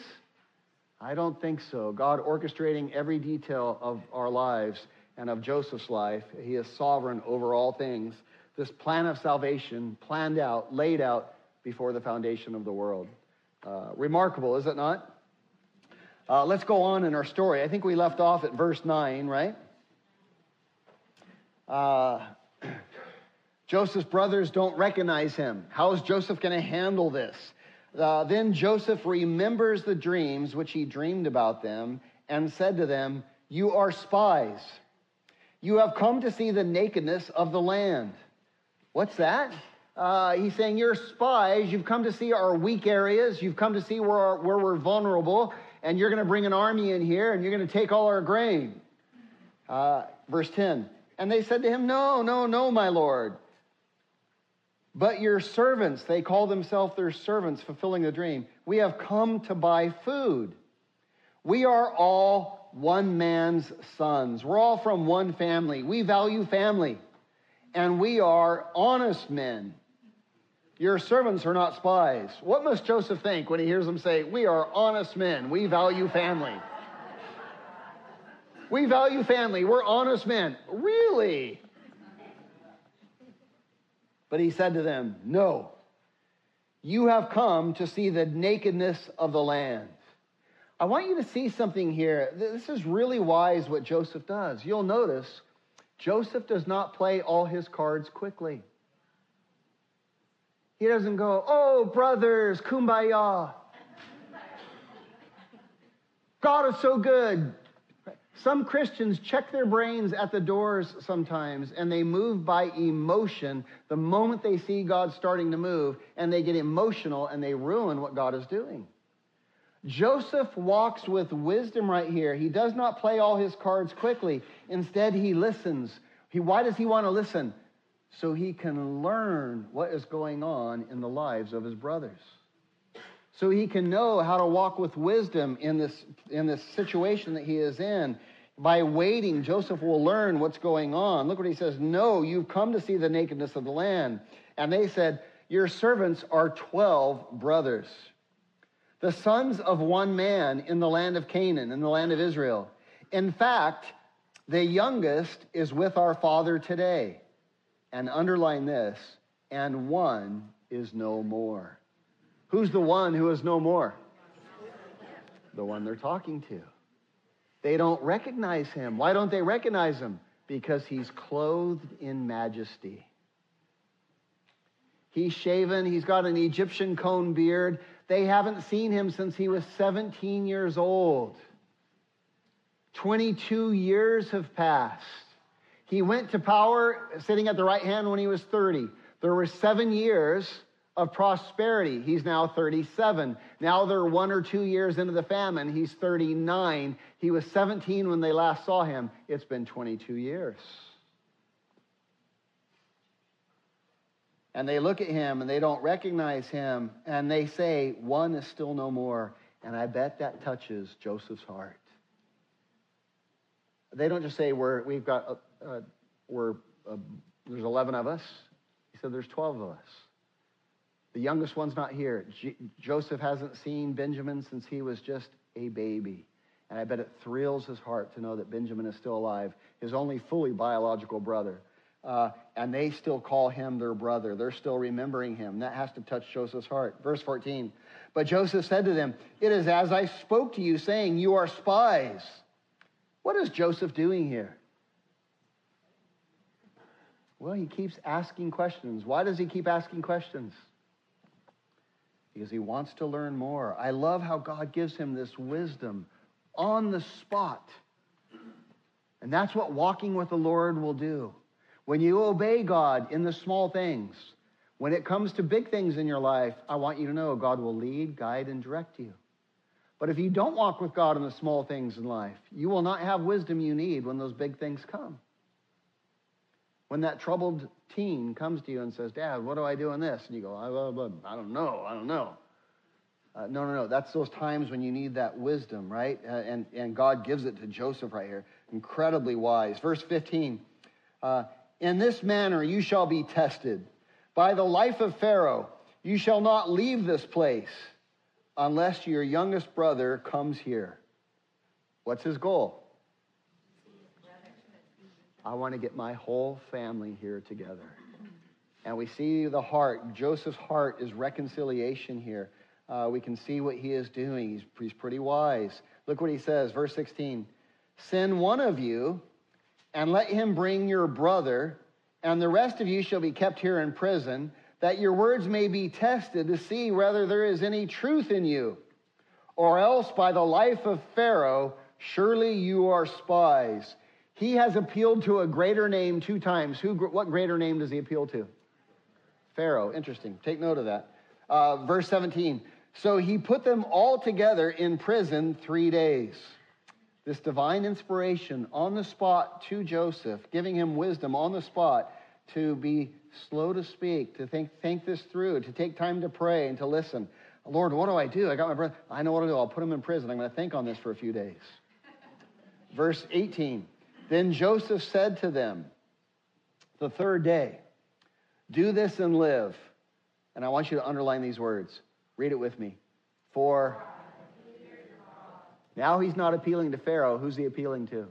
I don't think so. God orchestrating every detail of our lives and of Joseph's life. He is sovereign over all things. This plan of salvation planned out, laid out before the foundation of the world. Uh, remarkable, is it not? Uh, let's go on in our story. I think we left off at verse 9, right? Uh, Joseph's brothers don't recognize him. How is Joseph going to handle this? Uh, then Joseph remembers the dreams which he dreamed about them and said to them, You are spies. You have come to see the nakedness of the land. What's that? Uh, he's saying, You're spies. You've come to see our weak areas. You've come to see where, our, where we're vulnerable. And you're going to bring an army in here and you're going to take all our grain. Uh, verse 10. And they said to him, No, no, no, my Lord. But your servants, they call themselves their servants, fulfilling the dream. We have come to buy food. We are all one man's sons. We're all from one family. We value family, and we are honest men. Your servants are not spies. What must Joseph think when he hears them say, We are honest men, we value family? we value family, we're honest men. Really? But he said to them, No, you have come to see the nakedness of the land. I want you to see something here. This is really wise what Joseph does. You'll notice Joseph does not play all his cards quickly. He doesn't go, oh, brothers, kumbaya. God is so good. Some Christians check their brains at the doors sometimes and they move by emotion the moment they see God starting to move and they get emotional and they ruin what God is doing. Joseph walks with wisdom right here. He does not play all his cards quickly. Instead, he listens. He, why does he want to listen? So he can learn what is going on in the lives of his brothers. So he can know how to walk with wisdom in this, in this situation that he is in. By waiting, Joseph will learn what's going on. Look what he says No, you've come to see the nakedness of the land. And they said, Your servants are 12 brothers the sons of one man in the land of Canaan, in the land of Israel. In fact, the youngest is with our father today. And underline this, and one is no more. Who's the one who is no more? The one they're talking to. They don't recognize him. Why don't they recognize him? Because he's clothed in majesty. He's shaven, he's got an Egyptian cone beard. They haven't seen him since he was 17 years old. 22 years have passed. He went to power sitting at the right hand when he was 30. There were seven years of prosperity. He's now 37. Now they're one or two years into the famine. He's 39. He was 17 when they last saw him. It's been 22 years. And they look at him and they don't recognize him and they say, One is still no more. And I bet that touches Joseph's heart. They don't just say, we're, We've got, uh, we're, uh, there's 11 of us. He said, There's 12 of us. The youngest one's not here. J- Joseph hasn't seen Benjamin since he was just a baby. And I bet it thrills his heart to know that Benjamin is still alive, his only fully biological brother. Uh, and they still call him their brother. They're still remembering him. That has to touch Joseph's heart. Verse 14. But Joseph said to them, It is as I spoke to you, saying, You are spies. What is Joseph doing here? Well, he keeps asking questions. Why does he keep asking questions? Because he wants to learn more. I love how God gives him this wisdom on the spot. And that's what walking with the Lord will do. When you obey God in the small things, when it comes to big things in your life, I want you to know God will lead, guide, and direct you. But if you don't walk with God in the small things in life, you will not have wisdom you need when those big things come. When that troubled teen comes to you and says, Dad, what do I do in this? And you go, I, I don't know, I don't know. Uh, no, no, no. That's those times when you need that wisdom, right? Uh, and, and God gives it to Joseph right here. Incredibly wise. Verse 15 uh, in this manner you shall be tested. By the life of Pharaoh, you shall not leave this place unless your youngest brother comes here. What's his goal? I want to get my whole family here together. And we see the heart. Joseph's heart is reconciliation here. Uh, we can see what he is doing. He's, he's pretty wise. Look what he says, verse 16 Send one of you and let him bring your brother, and the rest of you shall be kept here in prison, that your words may be tested to see whether there is any truth in you. Or else, by the life of Pharaoh, surely you are spies. He has appealed to a greater name two times. Who, what greater name does he appeal to? Pharaoh. Interesting. Take note of that. Uh, verse 17. So he put them all together in prison three days this divine inspiration on the spot to Joseph, giving him wisdom on the spot to be slow to speak, to think, think this through, to take time to pray and to listen. Lord, what do I do? I got my brother. I know what to do. I'll put him in prison. I'm going to think on this for a few days. Verse 18 Then Joseph said to them, the third day, Do this and live. And I want you to underline these words. Read it with me. For now he's not appealing to Pharaoh. Who's he appealing to?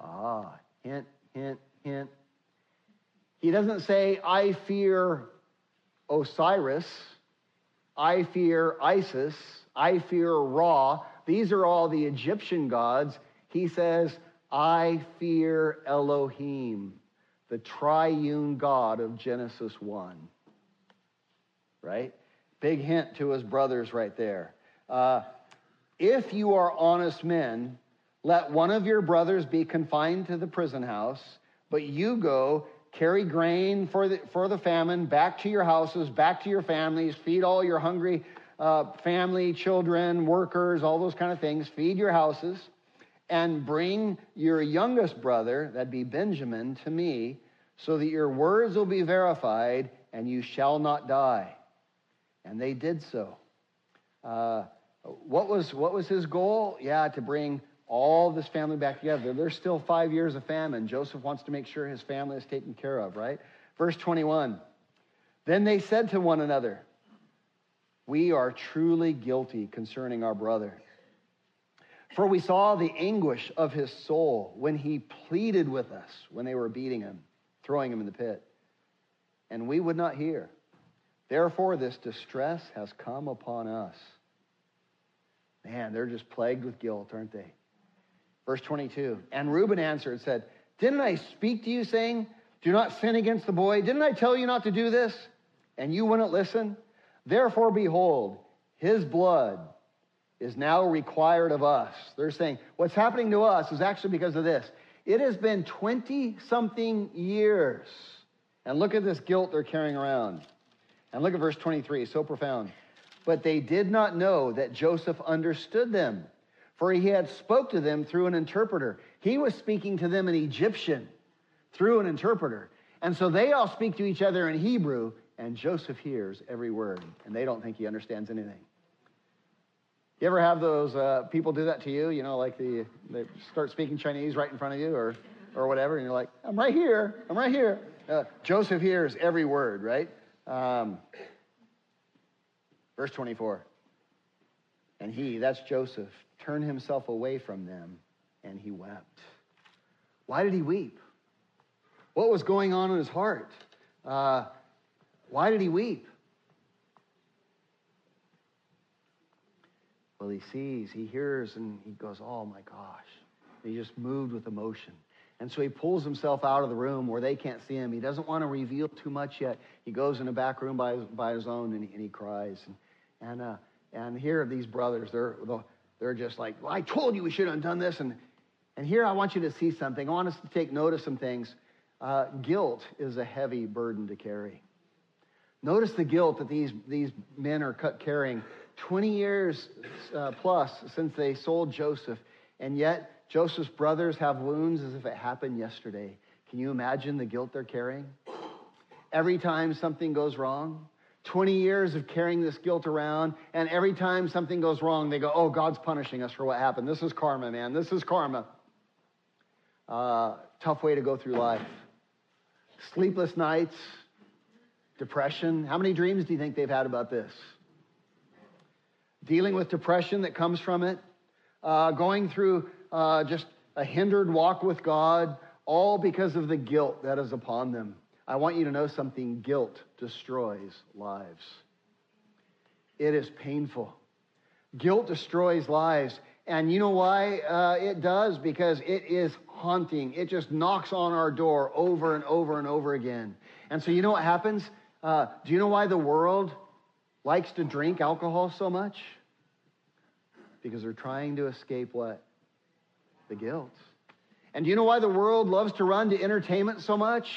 Ah, hint, hint, hint. He doesn't say, I fear Osiris. I fear Isis. I fear Ra. These are all the Egyptian gods. He says, I fear Elohim, the triune God of Genesis 1. Right? Big hint to his brothers right there. Uh, if you are honest men, let one of your brothers be confined to the prison house, but you go carry grain for the, for the famine back to your houses, back to your families, feed all your hungry uh, family, children, workers, all those kind of things, feed your houses, and bring your youngest brother, that'd be Benjamin, to me, so that your words will be verified and you shall not die. And they did so. Uh, what was, what was his goal? Yeah, to bring all this family back together. There's still five years of famine. Joseph wants to make sure his family is taken care of, right? Verse 21 Then they said to one another, We are truly guilty concerning our brother. For we saw the anguish of his soul when he pleaded with us when they were beating him, throwing him in the pit. And we would not hear. Therefore, this distress has come upon us. Man, they're just plagued with guilt, aren't they? Verse 22 And Reuben answered and said, Didn't I speak to you, saying, Do not sin against the boy? Didn't I tell you not to do this? And you wouldn't listen? Therefore, behold, His blood is now required of us. They're saying what's happening to us is actually because of this. It has been 20 something years. And look at this guilt they're carrying around. And look at verse 23, so profound. But they did not know that Joseph understood them, for he had spoke to them through an interpreter. He was speaking to them in Egyptian through an interpreter. And so they all speak to each other in Hebrew, and Joseph hears every word, and they don't think he understands anything. You ever have those uh, people do that to you? You know, like the, they start speaking Chinese right in front of you or, or whatever, and you're like, I'm right here, I'm right here. Uh, Joseph hears every word, right? Um, verse 24. And he, that's Joseph, turned himself away from them and he wept. Why did he weep? What was going on in his heart? Uh, why did he weep? Well, he sees, he hears, and he goes, Oh my gosh. He just moved with emotion. And so he pulls himself out of the room where they can't see him. He doesn't want to reveal too much yet. He goes in a back room by his, by his own and he, and he cries. And, and, uh, and here are these brothers, they're, they're just like, well, I told you we should have done this. And, and here I want you to see something. I want us to take note of some things. Uh, guilt is a heavy burden to carry. Notice the guilt that these, these men are carrying. 20 years uh, plus since they sold Joseph, and yet Joseph's brothers have wounds as if it happened yesterday. Can you imagine the guilt they're carrying? Every time something goes wrong, 20 years of carrying this guilt around, and every time something goes wrong, they go, Oh, God's punishing us for what happened. This is karma, man. This is karma. Uh, tough way to go through life. Sleepless nights, depression. How many dreams do you think they've had about this? Dealing with depression that comes from it, uh, going through uh, just a hindered walk with God, all because of the guilt that is upon them. I want you to know something guilt destroys lives. It is painful. Guilt destroys lives. And you know why uh, it does? Because it is haunting. It just knocks on our door over and over and over again. And so, you know what happens? Uh, do you know why the world likes to drink alcohol so much? Because they're trying to escape what? the guilt. And do you know why the world loves to run to entertainment so much?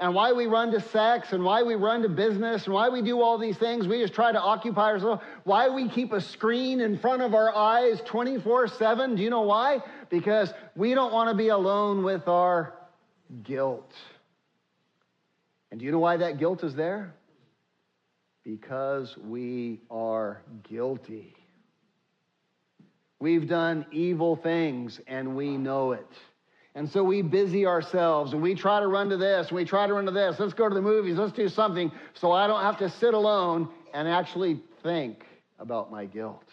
And why we run to sex and why we run to business and why we do all these things. We just try to occupy ourselves. Why we keep a screen in front of our eyes 24 7. Do you know why? Because we don't want to be alone with our guilt. And do you know why that guilt is there? Because we are guilty. We've done evil things and we know it. And so we busy ourselves and we try to run to this, and we try to run to this. Let's go to the movies, let's do something so I don't have to sit alone and actually think about my guilt.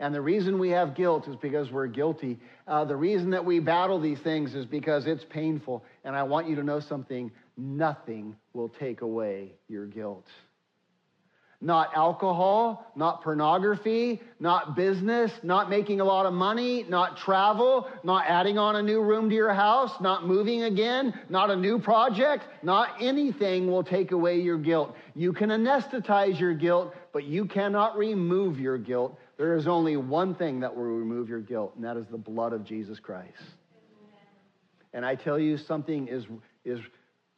And the reason we have guilt is because we're guilty. Uh, the reason that we battle these things is because it's painful. And I want you to know something nothing will take away your guilt not alcohol, not pornography, not business, not making a lot of money, not travel, not adding on a new room to your house, not moving again, not a new project, not anything will take away your guilt. You can anesthetize your guilt, but you cannot remove your guilt. There is only one thing that will remove your guilt, and that is the blood of Jesus Christ. And I tell you, something is, is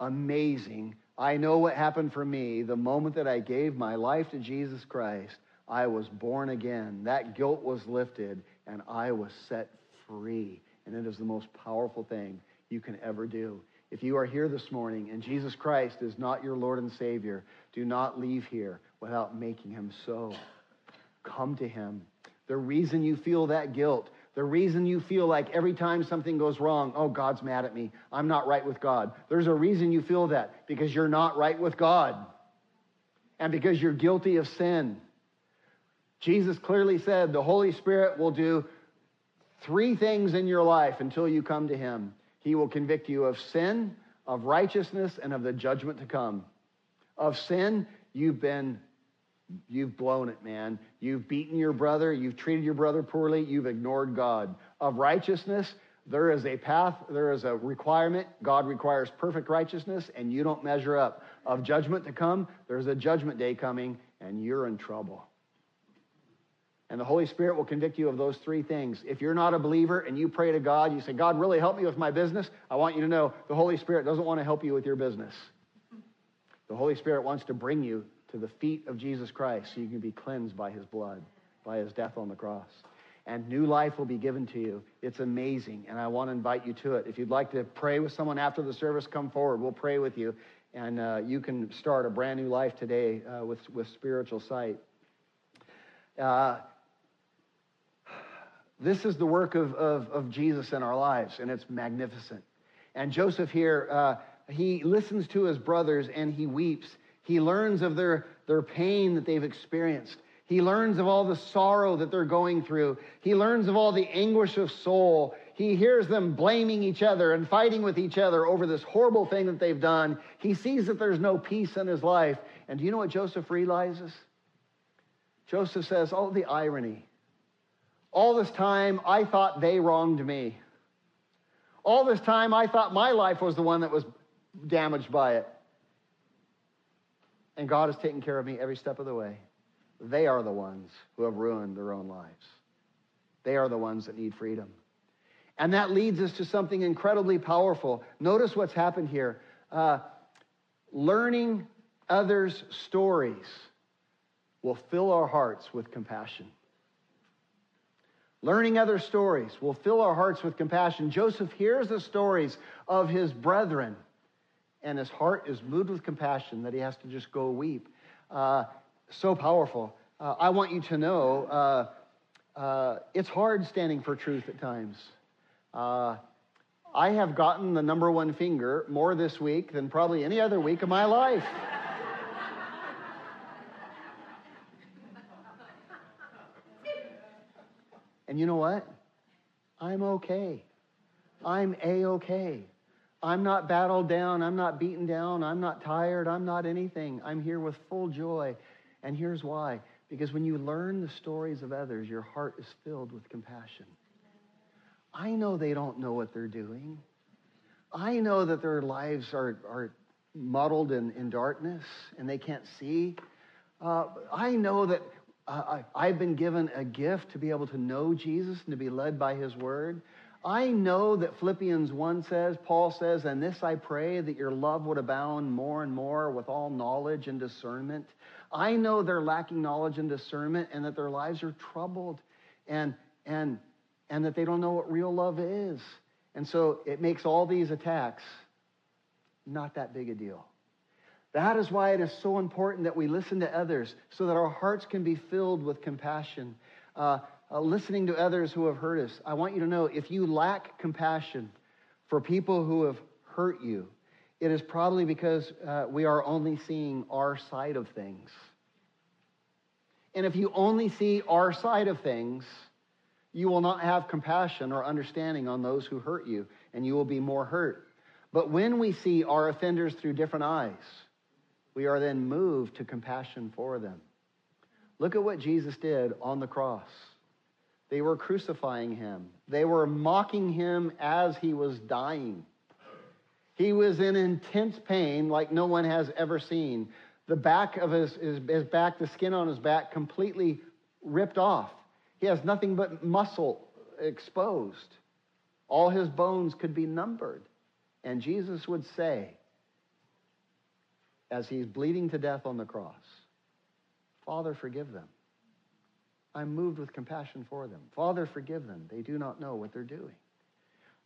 amazing I know what happened for me the moment that I gave my life to Jesus Christ. I was born again. That guilt was lifted, and I was set free. And it is the most powerful thing you can ever do. If you are here this morning and Jesus Christ is not your Lord and Savior, do not leave here without making him so. Come to him. The reason you feel that guilt the reason you feel like every time something goes wrong, oh, God's mad at me. I'm not right with God. There's a reason you feel that because you're not right with God and because you're guilty of sin. Jesus clearly said the Holy Spirit will do three things in your life until you come to Him. He will convict you of sin, of righteousness, and of the judgment to come. Of sin, you've been You've blown it, man. You've beaten your brother. You've treated your brother poorly. You've ignored God. Of righteousness, there is a path, there is a requirement. God requires perfect righteousness, and you don't measure up. Of judgment to come, there's a judgment day coming, and you're in trouble. And the Holy Spirit will convict you of those three things. If you're not a believer and you pray to God, you say, God, really help me with my business, I want you to know the Holy Spirit doesn't want to help you with your business. The Holy Spirit wants to bring you to the feet of Jesus Christ so you can be cleansed by his blood, by his death on the cross. And new life will be given to you. It's amazing, and I want to invite you to it. If you'd like to pray with someone after the service, come forward. We'll pray with you, and uh, you can start a brand new life today uh, with, with spiritual sight. Uh, this is the work of, of, of, Jesus in our lives, and it's magnificent. And Joseph here, uh, he listens to his brothers and he weeps. He learns of their, their pain that they've experienced. He learns of all the sorrow that they're going through. He learns of all the anguish of soul. He hears them blaming each other and fighting with each other over this horrible thing that they've done. He sees that there's no peace in his life. And do you know what Joseph realizes? Joseph says, Oh, the irony. All this time, I thought they wronged me. All this time, I thought my life was the one that was damaged by it. And God has taken care of me every step of the way. They are the ones who have ruined their own lives. They are the ones that need freedom. And that leads us to something incredibly powerful. Notice what's happened here. Uh, learning others' stories will fill our hearts with compassion. Learning other stories will fill our hearts with compassion. Joseph hears the stories of his brethren, and his heart is moved with compassion that he has to just go weep. Uh, so powerful. Uh, I want you to know uh, uh it's hard standing for truth at times. Uh, I have gotten the number one finger more this week than probably any other week of my life. And you know what? I'm okay. I'm A okay. I'm not battled down. I'm not beaten down. I'm not tired. I'm not anything. I'm here with full joy. And here's why because when you learn the stories of others, your heart is filled with compassion. I know they don't know what they're doing. I know that their lives are, are muddled in, in darkness and they can't see. Uh, I know that uh, I, I've been given a gift to be able to know Jesus and to be led by his word. I know that Philippians 1 says, Paul says, and this I pray that your love would abound more and more with all knowledge and discernment. I know they're lacking knowledge and discernment and that their lives are troubled and, and, and that they don't know what real love is. And so it makes all these attacks not that big a deal. That is why it is so important that we listen to others so that our hearts can be filled with compassion. Uh, uh, listening to others who have hurt us. I want you to know if you lack compassion for people who have hurt you, it is probably because uh, we are only seeing our side of things. And if you only see our side of things, you will not have compassion or understanding on those who hurt you, and you will be more hurt. But when we see our offenders through different eyes, we are then moved to compassion for them. Look at what Jesus did on the cross. They were crucifying him, they were mocking him as he was dying. He was in intense pain like no one has ever seen. The back of his, his, his back, the skin on his back, completely ripped off. He has nothing but muscle exposed. All his bones could be numbered. And Jesus would say, as he's bleeding to death on the cross, Father, forgive them. I'm moved with compassion for them. Father, forgive them. They do not know what they're doing.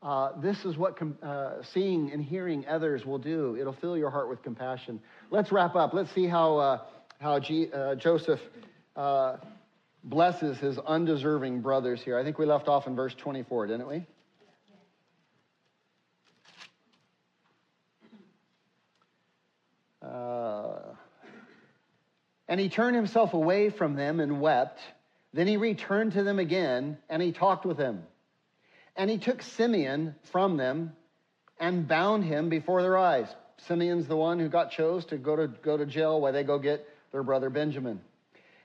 Uh, this is what com- uh, seeing and hearing others will do. It'll fill your heart with compassion. Let's wrap up. Let's see how, uh, how G- uh, Joseph uh, blesses his undeserving brothers here. I think we left off in verse 24, didn't we? Uh, and he turned himself away from them and wept. Then he returned to them again and he talked with them. And he took Simeon from them and bound him before their eyes. Simeon's the one who got chose to go to, go to jail while they go get their brother Benjamin.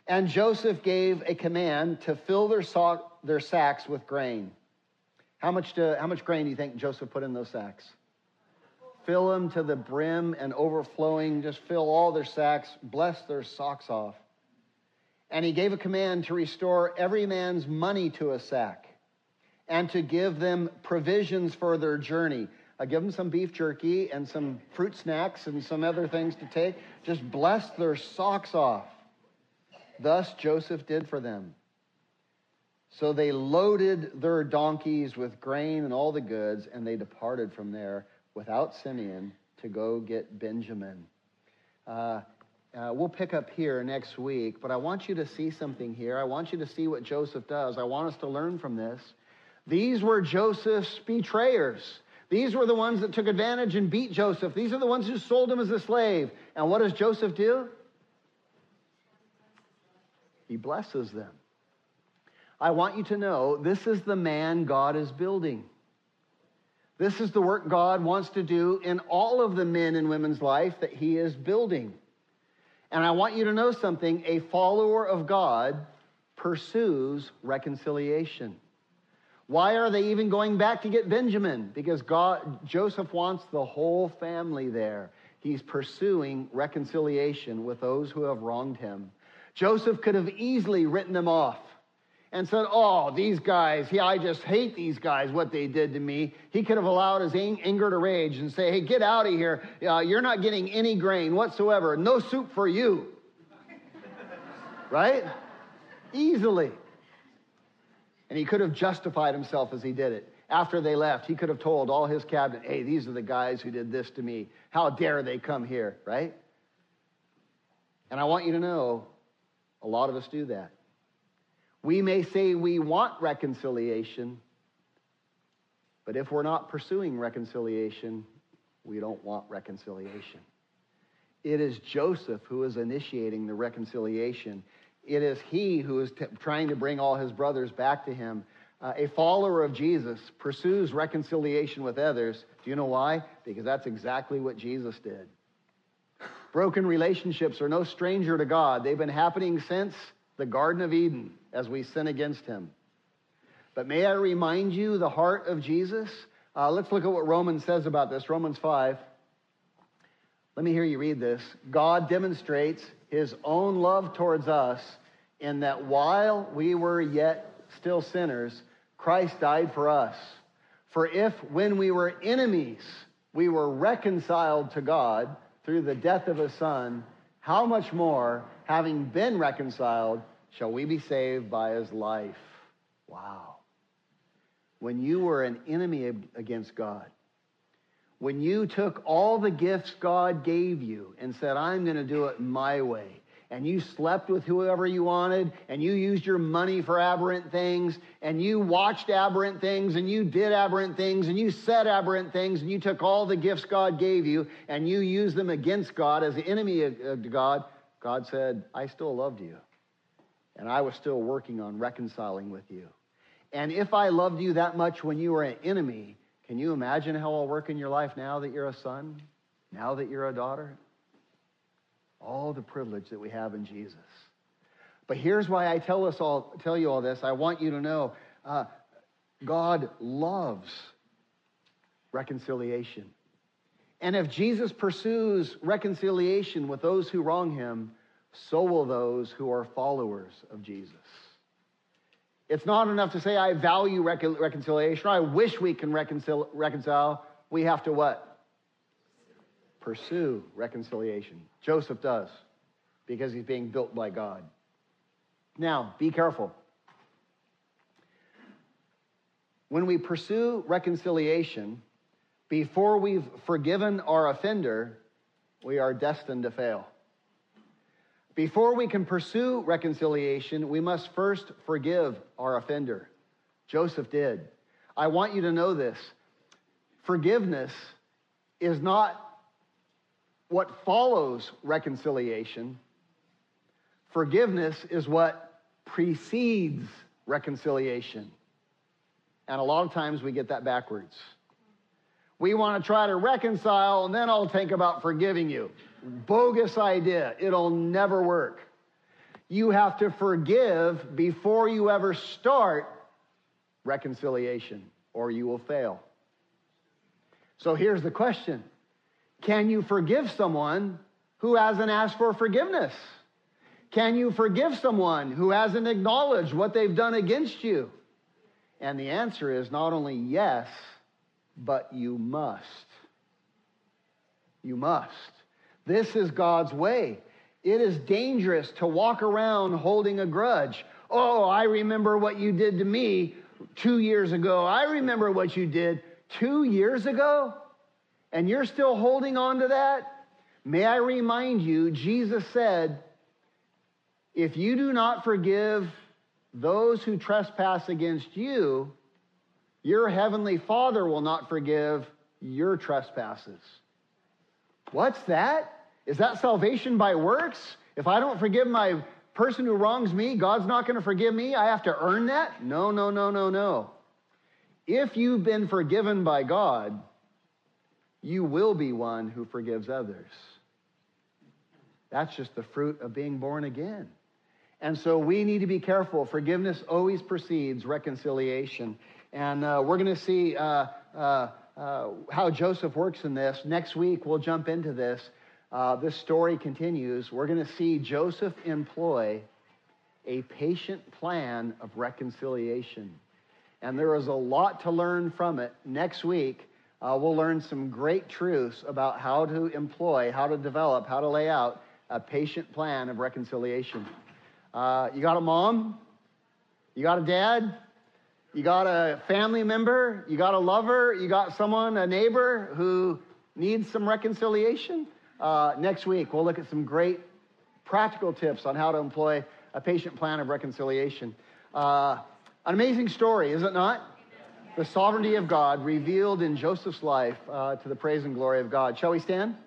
And Joseph gave a command to fill their, so- their sacks with grain. How much, to, how much grain do you think Joseph put in those sacks? fill them to the brim and overflowing, just fill all their sacks, bless their socks off. And he gave a command to restore every man's money to a sack and to give them provisions for their journey. I give them some beef jerky and some fruit snacks and some other things to take. Just bless their socks off. Thus Joseph did for them. So they loaded their donkeys with grain and all the goods, and they departed from there without Simeon to go get Benjamin. Uh, uh, we'll pick up here next week, but I want you to see something here. I want you to see what Joseph does. I want us to learn from this. These were Joseph's betrayers. These were the ones that took advantage and beat Joseph. These are the ones who sold him as a slave. And what does Joseph do? He blesses them. I want you to know this is the man God is building. This is the work God wants to do in all of the men and women's life that he is building. And I want you to know something a follower of God pursues reconciliation. Why are they even going back to get Benjamin? Because God, Joseph wants the whole family there. He's pursuing reconciliation with those who have wronged him. Joseph could have easily written them off and said, Oh, these guys, yeah, I just hate these guys, what they did to me. He could have allowed his anger to rage and say, Hey, get out of here. Uh, you're not getting any grain whatsoever. No soup for you. right? Easily. And he could have justified himself as he did it. After they left, he could have told all his cabinet, Hey, these are the guys who did this to me. How dare they come here, right? And I want you to know a lot of us do that. We may say we want reconciliation, but if we're not pursuing reconciliation, we don't want reconciliation. It is Joseph who is initiating the reconciliation. It is he who is t- trying to bring all his brothers back to him. Uh, a follower of Jesus pursues reconciliation with others. Do you know why? Because that's exactly what Jesus did. Broken relationships are no stranger to God. They've been happening since the Garden of Eden as we sin against him. But may I remind you the heart of Jesus? Uh, let's look at what Romans says about this. Romans 5. Let me hear you read this. God demonstrates his own love towards us in that while we were yet still sinners, Christ died for us. For if when we were enemies, we were reconciled to God through the death of his son, how much more, having been reconciled, shall we be saved by his life? Wow. When you were an enemy against God, when you took all the gifts God gave you and said, I'm going to do it my way, and you slept with whoever you wanted, and you used your money for aberrant things, and you watched aberrant things, and you did aberrant things, and you said aberrant things, and you took all the gifts God gave you, and you used them against God as the enemy of God, God said, I still loved you. And I was still working on reconciling with you. And if I loved you that much when you were an enemy, can you imagine how I'll work in your life now that you're a son? Now that you're a daughter? All the privilege that we have in Jesus. But here's why I tell us all, tell you all this. I want you to know uh, God loves reconciliation. And if Jesus pursues reconciliation with those who wrong him, so will those who are followers of Jesus. It's not enough to say, I value recon- reconciliation, I wish we can reconcile, reconcile. We have to what? Pursue reconciliation. Joseph does, because he's being built by God. Now, be careful. When we pursue reconciliation, before we've forgiven our offender, we are destined to fail. Before we can pursue reconciliation, we must first forgive our offender. Joseph did. I want you to know this. Forgiveness is not what follows reconciliation. Forgiveness is what precedes reconciliation. And a lot of times we get that backwards. We want to try to reconcile, and then I'll think about forgiving you. Bogus idea. It'll never work. You have to forgive before you ever start reconciliation, or you will fail. So here's the question Can you forgive someone who hasn't asked for forgiveness? Can you forgive someone who hasn't acknowledged what they've done against you? And the answer is not only yes, but you must. You must. This is God's way. It is dangerous to walk around holding a grudge. Oh, I remember what you did to me two years ago. I remember what you did two years ago. And you're still holding on to that? May I remind you, Jesus said, if you do not forgive those who trespass against you, your heavenly Father will not forgive your trespasses. What's that? Is that salvation by works? If I don't forgive my person who wrongs me, God's not going to forgive me? I have to earn that? No, no, no, no, no. If you've been forgiven by God, you will be one who forgives others. That's just the fruit of being born again. And so we need to be careful. Forgiveness always precedes reconciliation. And uh, we're going to see uh, uh, uh, how Joseph works in this. Next week, we'll jump into this. Uh, this story continues. We're going to see Joseph employ a patient plan of reconciliation. And there is a lot to learn from it. Next week, uh, we'll learn some great truths about how to employ, how to develop, how to lay out a patient plan of reconciliation. You got a mom? You got a dad? You got a family member? You got a lover? You got someone, a neighbor who needs some reconciliation? Uh, next week, we'll look at some great practical tips on how to employ a patient plan of reconciliation. Uh, an amazing story, is it not? The sovereignty of God revealed in Joseph's life uh, to the praise and glory of God. Shall we stand?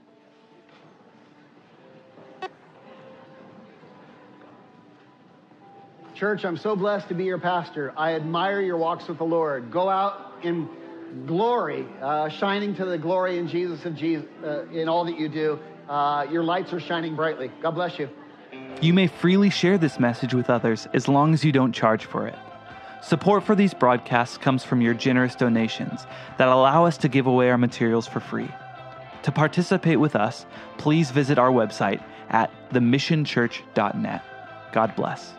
Church, I'm so blessed to be your pastor. I admire your walks with the Lord. Go out in glory, uh, shining to the glory in Jesus of Jesus uh, in all that you do. Uh, your lights are shining brightly. God bless you. You may freely share this message with others as long as you don't charge for it. Support for these broadcasts comes from your generous donations that allow us to give away our materials for free. To participate with us, please visit our website at themissionchurch.net. God bless.